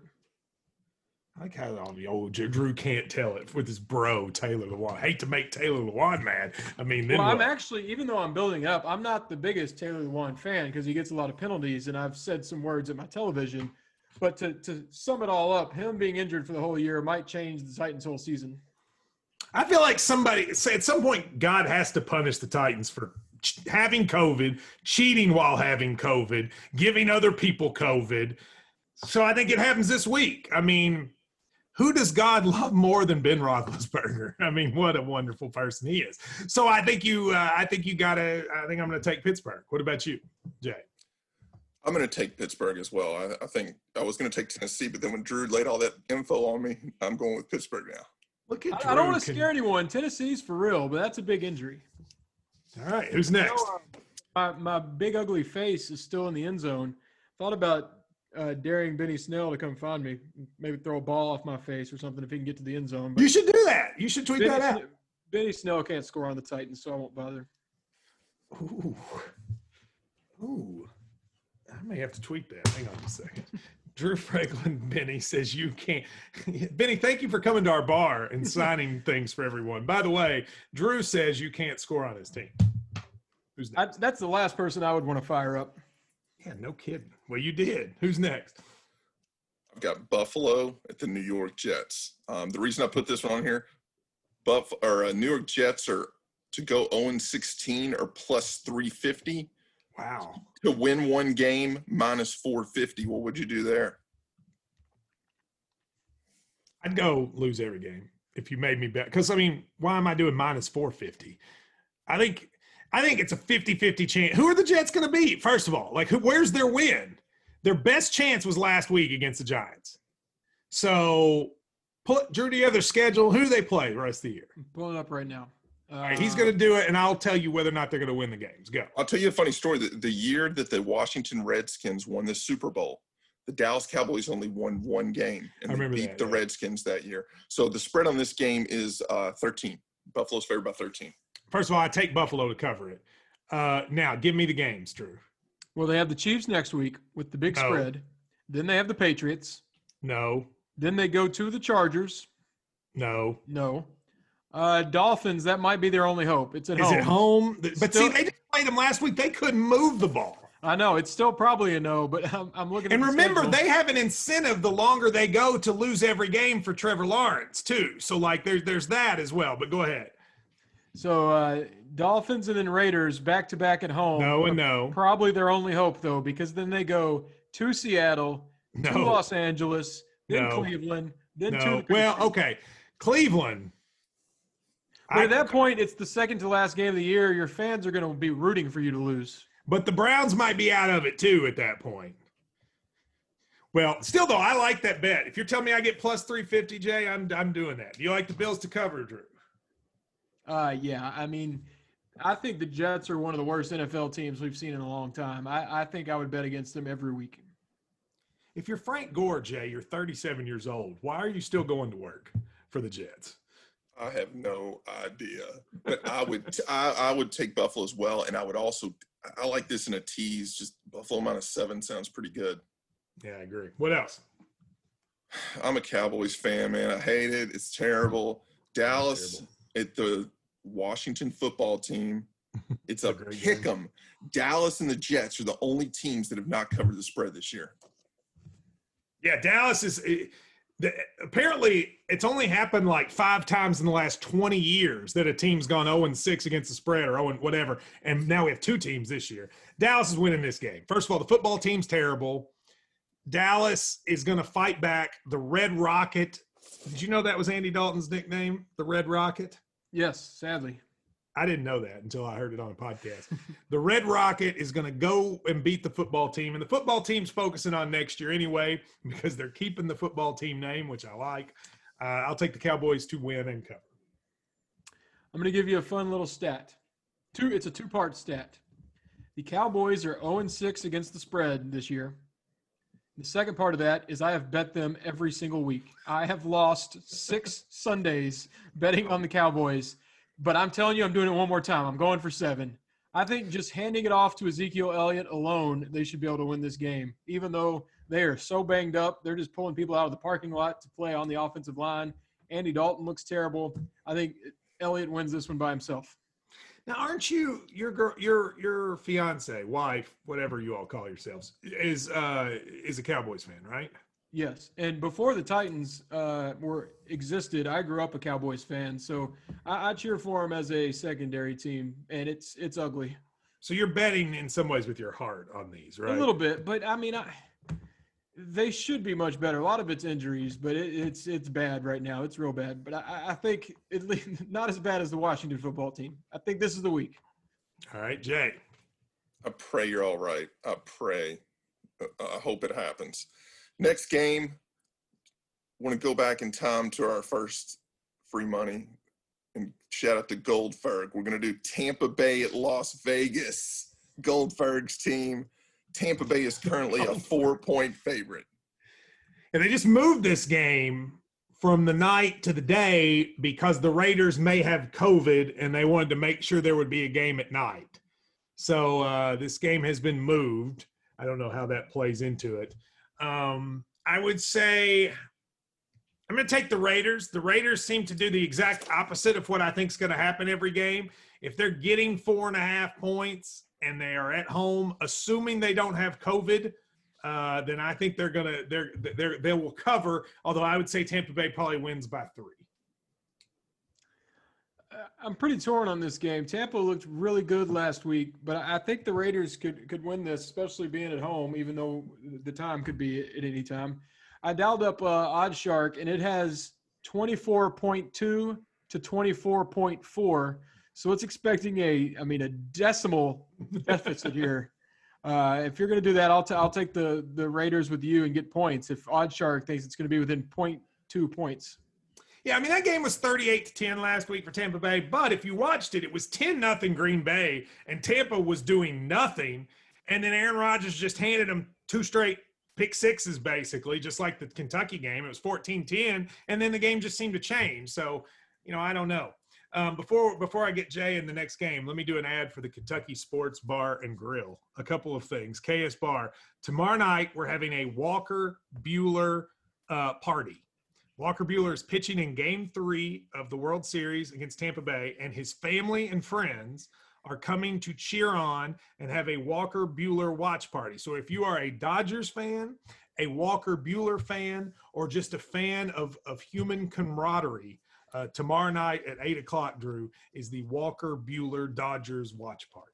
I like how all the old Drew can't tell it with his bro Taylor Lewan. Hate to make Taylor Lewan mad. I mean, then Well, I'm what? actually, even though I'm building up, I'm not the biggest Taylor Lewan fan because he gets a lot of penalties, and I've said some words at my television. But to, to sum it all up, him being injured for the whole year might change the Titans' whole season. I feel like somebody say at some point God has to punish the Titans for ch- having COVID, cheating while having COVID, giving other people COVID. So I think it happens this week. I mean, who does God love more than Ben Roethlisberger? I mean, what a wonderful person he is. So I think you, uh, I think you gotta. I think I'm going to take Pittsburgh. What about you, Jay? I'm going to take Pittsburgh as well. I, I think I was going to take Tennessee, but then when Drew laid all that info on me, I'm going with Pittsburgh now. Look at. I, I don't want to Drew. scare anyone. Tennessee's for real, but that's a big injury. All right, who's You know, next? uh, my, my big ugly face is still in the end zone. Thought about uh, daring Benny Snell to come find me, maybe throw a ball off my face or something if he can get to the end zone. But You should do that. You should tweet Benny, that out. Benny Snell can't score on the Titans, so I won't bother. Ooh. Ooh. I may have to tweet that. Hang on a second. Drew Franklin Benny says you can't. Benny, thank you for coming to our bar and signing things for everyone. By the way, Drew says you can't score on his team. Who's I, that's the last person I would want to fire up. Yeah, no kidding. Well, you did. Who's next? I've got Buffalo at the New York Jets. Um, the reason I put this one on here, Buff or uh, New York Jets are to go 0 16 or plus 350. Wow. To win one game minus 450. What would you do there? I'd go lose every game if you made me bet. Because I mean, why am I doing minus 450? I think I think it's a 50-50 chance. Who are the Jets going to beat? First of all, like who, where's their win? Their best chance was last week against the Giants. So, put Drew together schedule. Who do they play the rest of the year? Pull it up right now. Uh, All right, he's going to do it, and I'll tell you whether or not they're going to win the games. Go. I'll tell you a funny story. The, the year that the Washington Redskins won the Super Bowl, the Dallas Cowboys only won one game and I they remember beat that, the yeah. Redskins that year. So the spread on this game is uh, 13. Buffalo's favored by 13. First of all, I take Buffalo to cover it. Uh, now, give me the games, Drew. Well, they have the Chiefs next week with the big No. spread. Then they have the Patriots. No, Then they go to the Chargers. no. No. Uh, Dolphins, that might be their only hope. It's at Is home. it home? But Still- see, they just played them last week. They couldn't move the ball. I know. It's still probably a no, but I'm, I'm looking at And the remember, schedule. they have an incentive the longer they go to lose every game for Trevor Lawrence too. So like, there's there's that as well. But go ahead. So uh, Dolphins and then Raiders back to back at home. No and no, Probably their only hope though, because then they go to Seattle, to Los Angeles, then No. Cleveland, then to the Well, okay, Cleveland. But I- at that point, it's the second to last game of the year. Your fans are going to be rooting for you to lose. But the Browns might be out of it too at that point. Well, still though, I like that bet. If you're telling me I get plus 350, Jay, I'm I'm doing that. Do you like the Bills to cover, Drew? Uh, yeah, I mean, I think the Jets are one of the worst NFL teams we've seen in a long time. I, I think I would bet against them every week. If you're Frank Gore, Jay, you're 37 years old. Why are you still going to work for the Jets? I have no idea, but I would I, I would take Buffalo as well, and I would also I like this in a tease. Just Buffalo minus seven sounds pretty good. Yeah, I agree. What else? I'm a Cowboys fan, man. I hate it. It's terrible. Dallas Terrible. At the Washington football team. It's a pick. 'em. Dallas and the Jets are the only teams that have not covered the spread this year. Yeah, Dallas is eh, the, apparently it's only happened like five times in the last 20 years that a team's gone 0 and 6 against the spread or 0 and whatever. And now we have two teams this year. Dallas is winning this game. First of all, the football team's terrible. Dallas is going to fight back. The Red Rocket. Did you know that was Andy Dalton's nickname? The Red Rocket? Yes, sadly. I didn't know that until I heard it on a podcast. the Red Rocket is going to go and beat the football team, and the football team's focusing on next year anyway because they're keeping the football team name, which I like. Uh, I'll take the Cowboys to win and cover. I'm going to give you a fun little stat. Two. It's a two-part stat. The Cowboys are 0 6 against the spread this year. The second part of that is I have bet them every single week. I have lost six Sundays betting on the Cowboys, but I'm telling you, I'm doing it one more time. I'm going for seven. I think just handing it off to Ezekiel Elliott alone, they should be able to win this game. Even though they are so banged up, they're just pulling people out of the parking lot to play on the offensive line. Andy Dalton looks terrible. I think Elliott wins this one by himself. Now, aren't you your girl, your your fiance, wife, whatever you all call yourselves, is uh is a Cowboys fan, right? Yes, and before the Titans uh, were existed, I grew up a Cowboys fan, so I, I cheer for them as a secondary team, and it's it's ugly So you're betting in some ways with your heart on these, right? a little bit, but I mean, I, they should be much better. A lot of it's injuries, but it, it's it's bad right now. It's real bad, but I, I think at least not as bad as the Washington football team. I think this is the week. All right, Jay. I pray you're all right. I pray. Uh, I hope it happens. Next game, want to go back in time to our first free money and shout out to Goldberg. We're going to do Tampa Bay at Las Vegas. Goldberg's team. Tampa Bay is currently a four point favorite. And they just moved this game from the night to the day because the Raiders may have COVID and they wanted to make sure there would be a game at night. So uh, this game has been moved. I don't know how that plays into it. Um, I would say I'm going to take the Raiders. The Raiders seem to do the exact opposite of what I think is going to happen every game. If they're getting four and a half points and they are at home, assuming they don't have COVID, uh, then I think they're gonna they're they're they will cover. Although I would say Tampa Bay probably wins by three. I'm pretty torn on this game. Tampa looked really good last week, but I think the Raiders could could win this, especially being at home, even though the time could be at any time. I dialed up uh, OddsShark, and it has 24.2 to 24.4. So it's expecting a, I mean, a decimal deficit here. Uh, if you're going to do that, I'll, t- I'll take the the Raiders with you and get points. If OddsShark thinks it's going to be within 0.2 points. Yeah, I mean that game was 38 to 10 last week for Tampa Bay, but if you watched it, it was 10 nothing Green Bay and Tampa was doing nothing and then Aaron Rodgers just handed them two straight pick sixes basically, just like the Kentucky game. It was 14-10 and then the game just seemed to change. So, you know, I don't know. Um, before before I get Jay in the next game, let me do an ad for the Kentucky Sports Bar and Grill. A couple of things. KS Bar. Tomorrow night we're having a Walker Buehler uh, party. Walker Buehler is pitching in game three of the World Series against Tampa Bay, and his family and friends are coming to cheer on and have a Walker Buehler watch party. So if you are a Dodgers fan, a Walker Buehler fan, or just a fan of, of human camaraderie, uh, tomorrow night at 8 o'clock, Drew, is the Walker Buehler Dodgers watch party.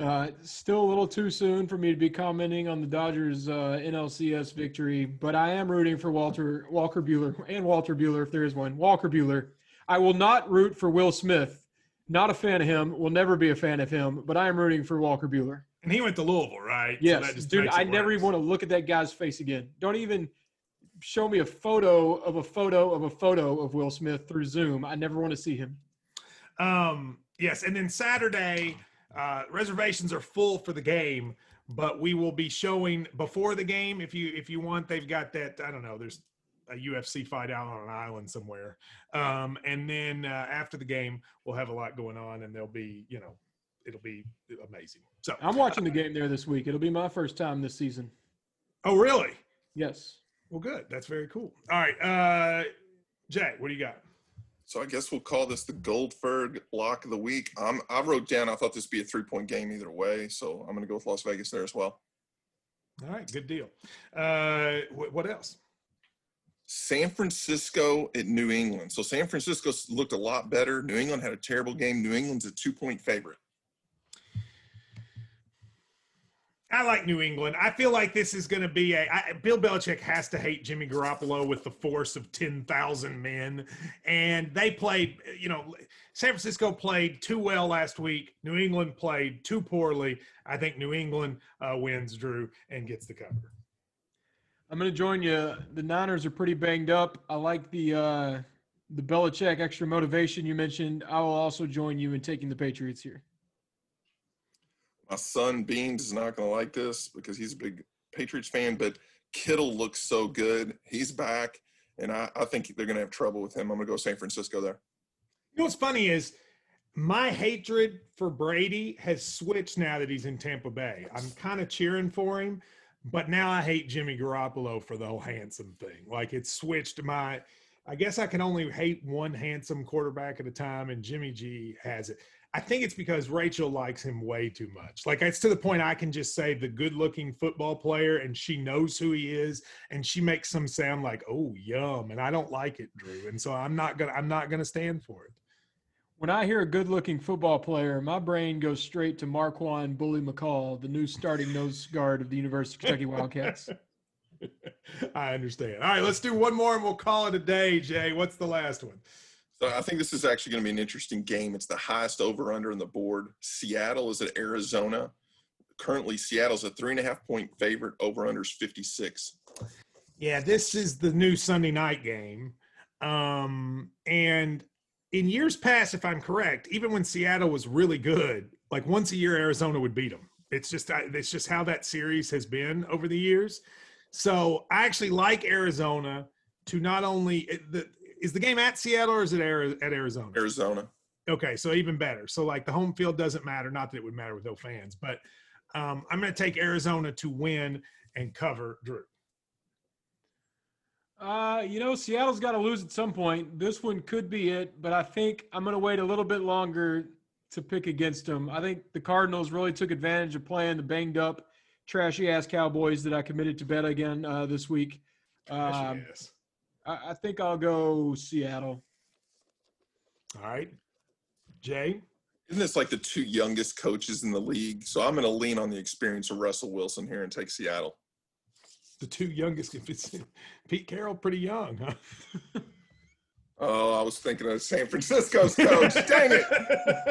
Uh, still a little too soon for me to be commenting on the Dodgers uh, NLCS victory, but I am rooting for Walter Walker Buehler and Walter Buehler if there is one. Walker Buehler. I will not root for Will Smith. Not a fan of him. Will never be a fan of him. But I am rooting for Walker Buehler. And he went to Louisville, right? Yes, so dude. I never even want to look at that guy's face again. Don't even show me a photo of a photo of a photo of Will Smith through Zoom. I never want to see him. Um, yes, and then Saturday uh, reservations are full for the game, but we will be showing before the game if you if you want. They've got that. I don't know. There's a UFC fight out on an island somewhere, um, and then uh, after the game, we'll have a lot going on, and there'll be you know it'll be amazing. So I'm watching the game there this week. It'll be my first time this season. Oh, really? Yes. Well, good. That's very cool. All right, uh, Jay, what do you got? So I guess we'll call this the Goldberg lock of the week. I wrote down I thought this would be a three point game either way, so I'm going to go with Las Vegas there as well. All right, good deal. Uh, what else? San Francisco at New England. So San Francisco looked a lot better. New England had a terrible game. New England's a two point favorite. I like New England. I feel like this is going to be a I, Bill Belichick has to hate Jimmy Garoppolo with the force of 10,000 men. And they played, you know, San Francisco played too well last week. New England played too poorly. I think New England uh, wins, Drew, and gets the cover. I'm going to join you. The Niners are pretty banged up. I like the uh, the Belichick extra motivation you mentioned. I will also join you in taking the Patriots here my son Beans is not going to like this because he's a big Patriots fan, but Kittle looks so good. He's back, and I, I think they're going to have trouble with him. I'm going to go San Francisco there. You know what's funny is my hatred for Brady has switched now that he's in Tampa Bay. I'm kind of cheering for him, but now I hate Jimmy Garoppolo for the whole handsome thing. Like it's switched my. I guess I can only hate one handsome quarterback at a time, and Jimmy G has it. I think it's because Rachel likes him way too much. Like it's to the point I can just say the good-looking football player, and she knows who he is, and she makes him sound like, "Oh, yum," and I don't like it, Drew. And so I'm not gonna I'm not gonna stand for it. When I hear a good-looking football player, my brain goes straight to Marquan Bully McCall, the new starting nose guard of the University of Kentucky Wildcats. I understand. All right, let's do one more, and we'll call it a day. Jay, what's the last one? So I think this is actually going to be an interesting game. It's the highest over under on the board. Seattle is at Arizona. Currently, Seattle's a three and a half point favorite. Over unders 56. Yeah, this is the new Sunday night game. Um, and in years past, if I'm correct, even when Seattle was really good, like once a year, Arizona would beat them. It's just it's just how that series has been over the years. So I actually like Arizona to not only the is the game at Seattle or is it at Arizona? Arizona. Okay, so even better. So like the home field doesn't matter. Not that it would matter with no fans, but um, I'm going to take Arizona to win and cover Drew. Uh, you know, Seattle's got to lose at some point. This one could be it, but I think I'm going to wait a little bit longer to pick against them. I think the Cardinals really took advantage of playing the banged up, trashy ass Cowboys that I committed to bet again uh, this week. Um, I, I think I'll go Seattle. All right. Jay? Isn't this like the two youngest coaches in the league? So I'm going to lean on the experience of Russell Wilson here and take Seattle. The two youngest. If it's Pete Carroll, pretty young, huh? Oh, I was thinking of San Francisco's coach. Dang it.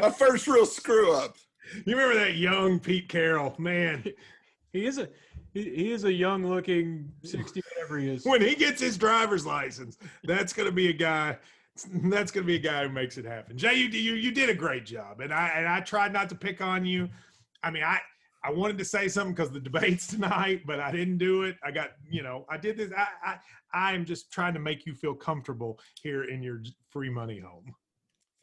My first real screw up. You remember that young Pete Carroll, man? He is a he, he is a young looking sixty whatever he is. When he gets his driver's license, that's going to be a guy. That's going to be a guy who makes it happen. Jay, you you you did a great job, and I and I tried not to pick on you. I mean, I I wanted to say something because the debates tonight, but I didn't do it. I got you know I did this. I I I am just trying to make you feel comfortable here in your free money home.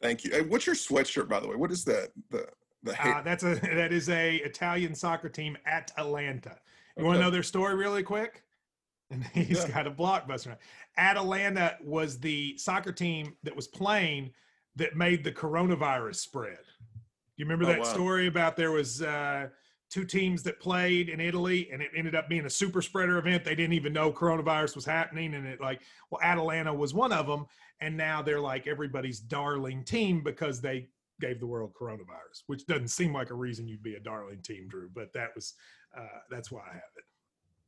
Thank you. Hey, what's your sweatshirt, by the way? What is that? The the Uh, that's a that is a Italian soccer team Atalanta. You want to know their story really quick? And he's Yeah. got a blockbuster. Atalanta was the soccer team that was playing that made the coronavirus spread. You remember Oh, that wow. story about there was uh, two teams that played in Italy, and it ended up being a super spreader event. They didn't even know coronavirus was happening, and it like well, Atalanta was one of them, and now they're like everybody's darling team because they gave the world coronavirus, which doesn't seem like a reason you'd be a darling team, Drew. But that was uh, that's why I have it.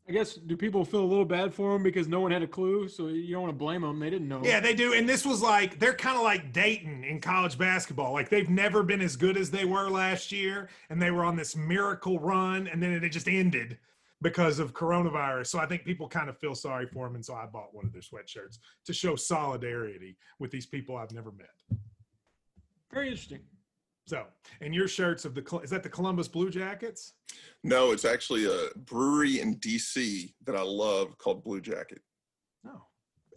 I guess do people feel a little bad for them because no one had a clue? So you don't want to blame them. They didn't know. Yeah, they do. And this was like they're kind of like Dayton in college basketball. Like they've never been as good as they were last year, and they were on this miracle run, and then it just ended because of coronavirus. So I think people kind of feel sorry for them, and so I bought one of their sweatshirts to show solidarity with these people I've never met. Very interesting. So, and your shirts of the is that the Columbus Blue Jackets? no, it's actually a brewery in DC that I love called Blue Jacket. No,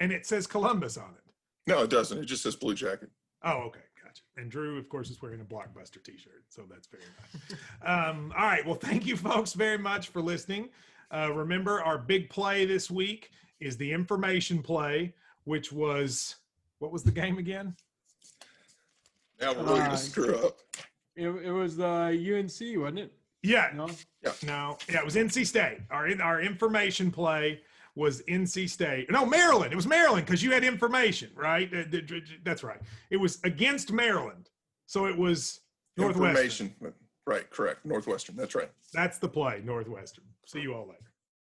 and it says Columbus on it. No, it doesn't. It just says Blue Jacket. Oh, okay, gotcha. And Drew, of course, is wearing a Blockbuster T-shirt, so that's very nice. um, all right, well, thank you, folks, very much for listening. Uh, remember, our big play this week is the information play, which was what was the game again? Now we're really going Uh, to screw up. It, it was the UNC, wasn't it? Yeah, No. yeah. no, yeah, it was NC State. Our our information play was NC State. No, Maryland. It was Maryland because you had information, right? Uh, th- th- That's right. It was against Maryland, so it was Northwestern. Information. Right, correct. Northwestern. That's right. That's the play, Northwestern. See you all later.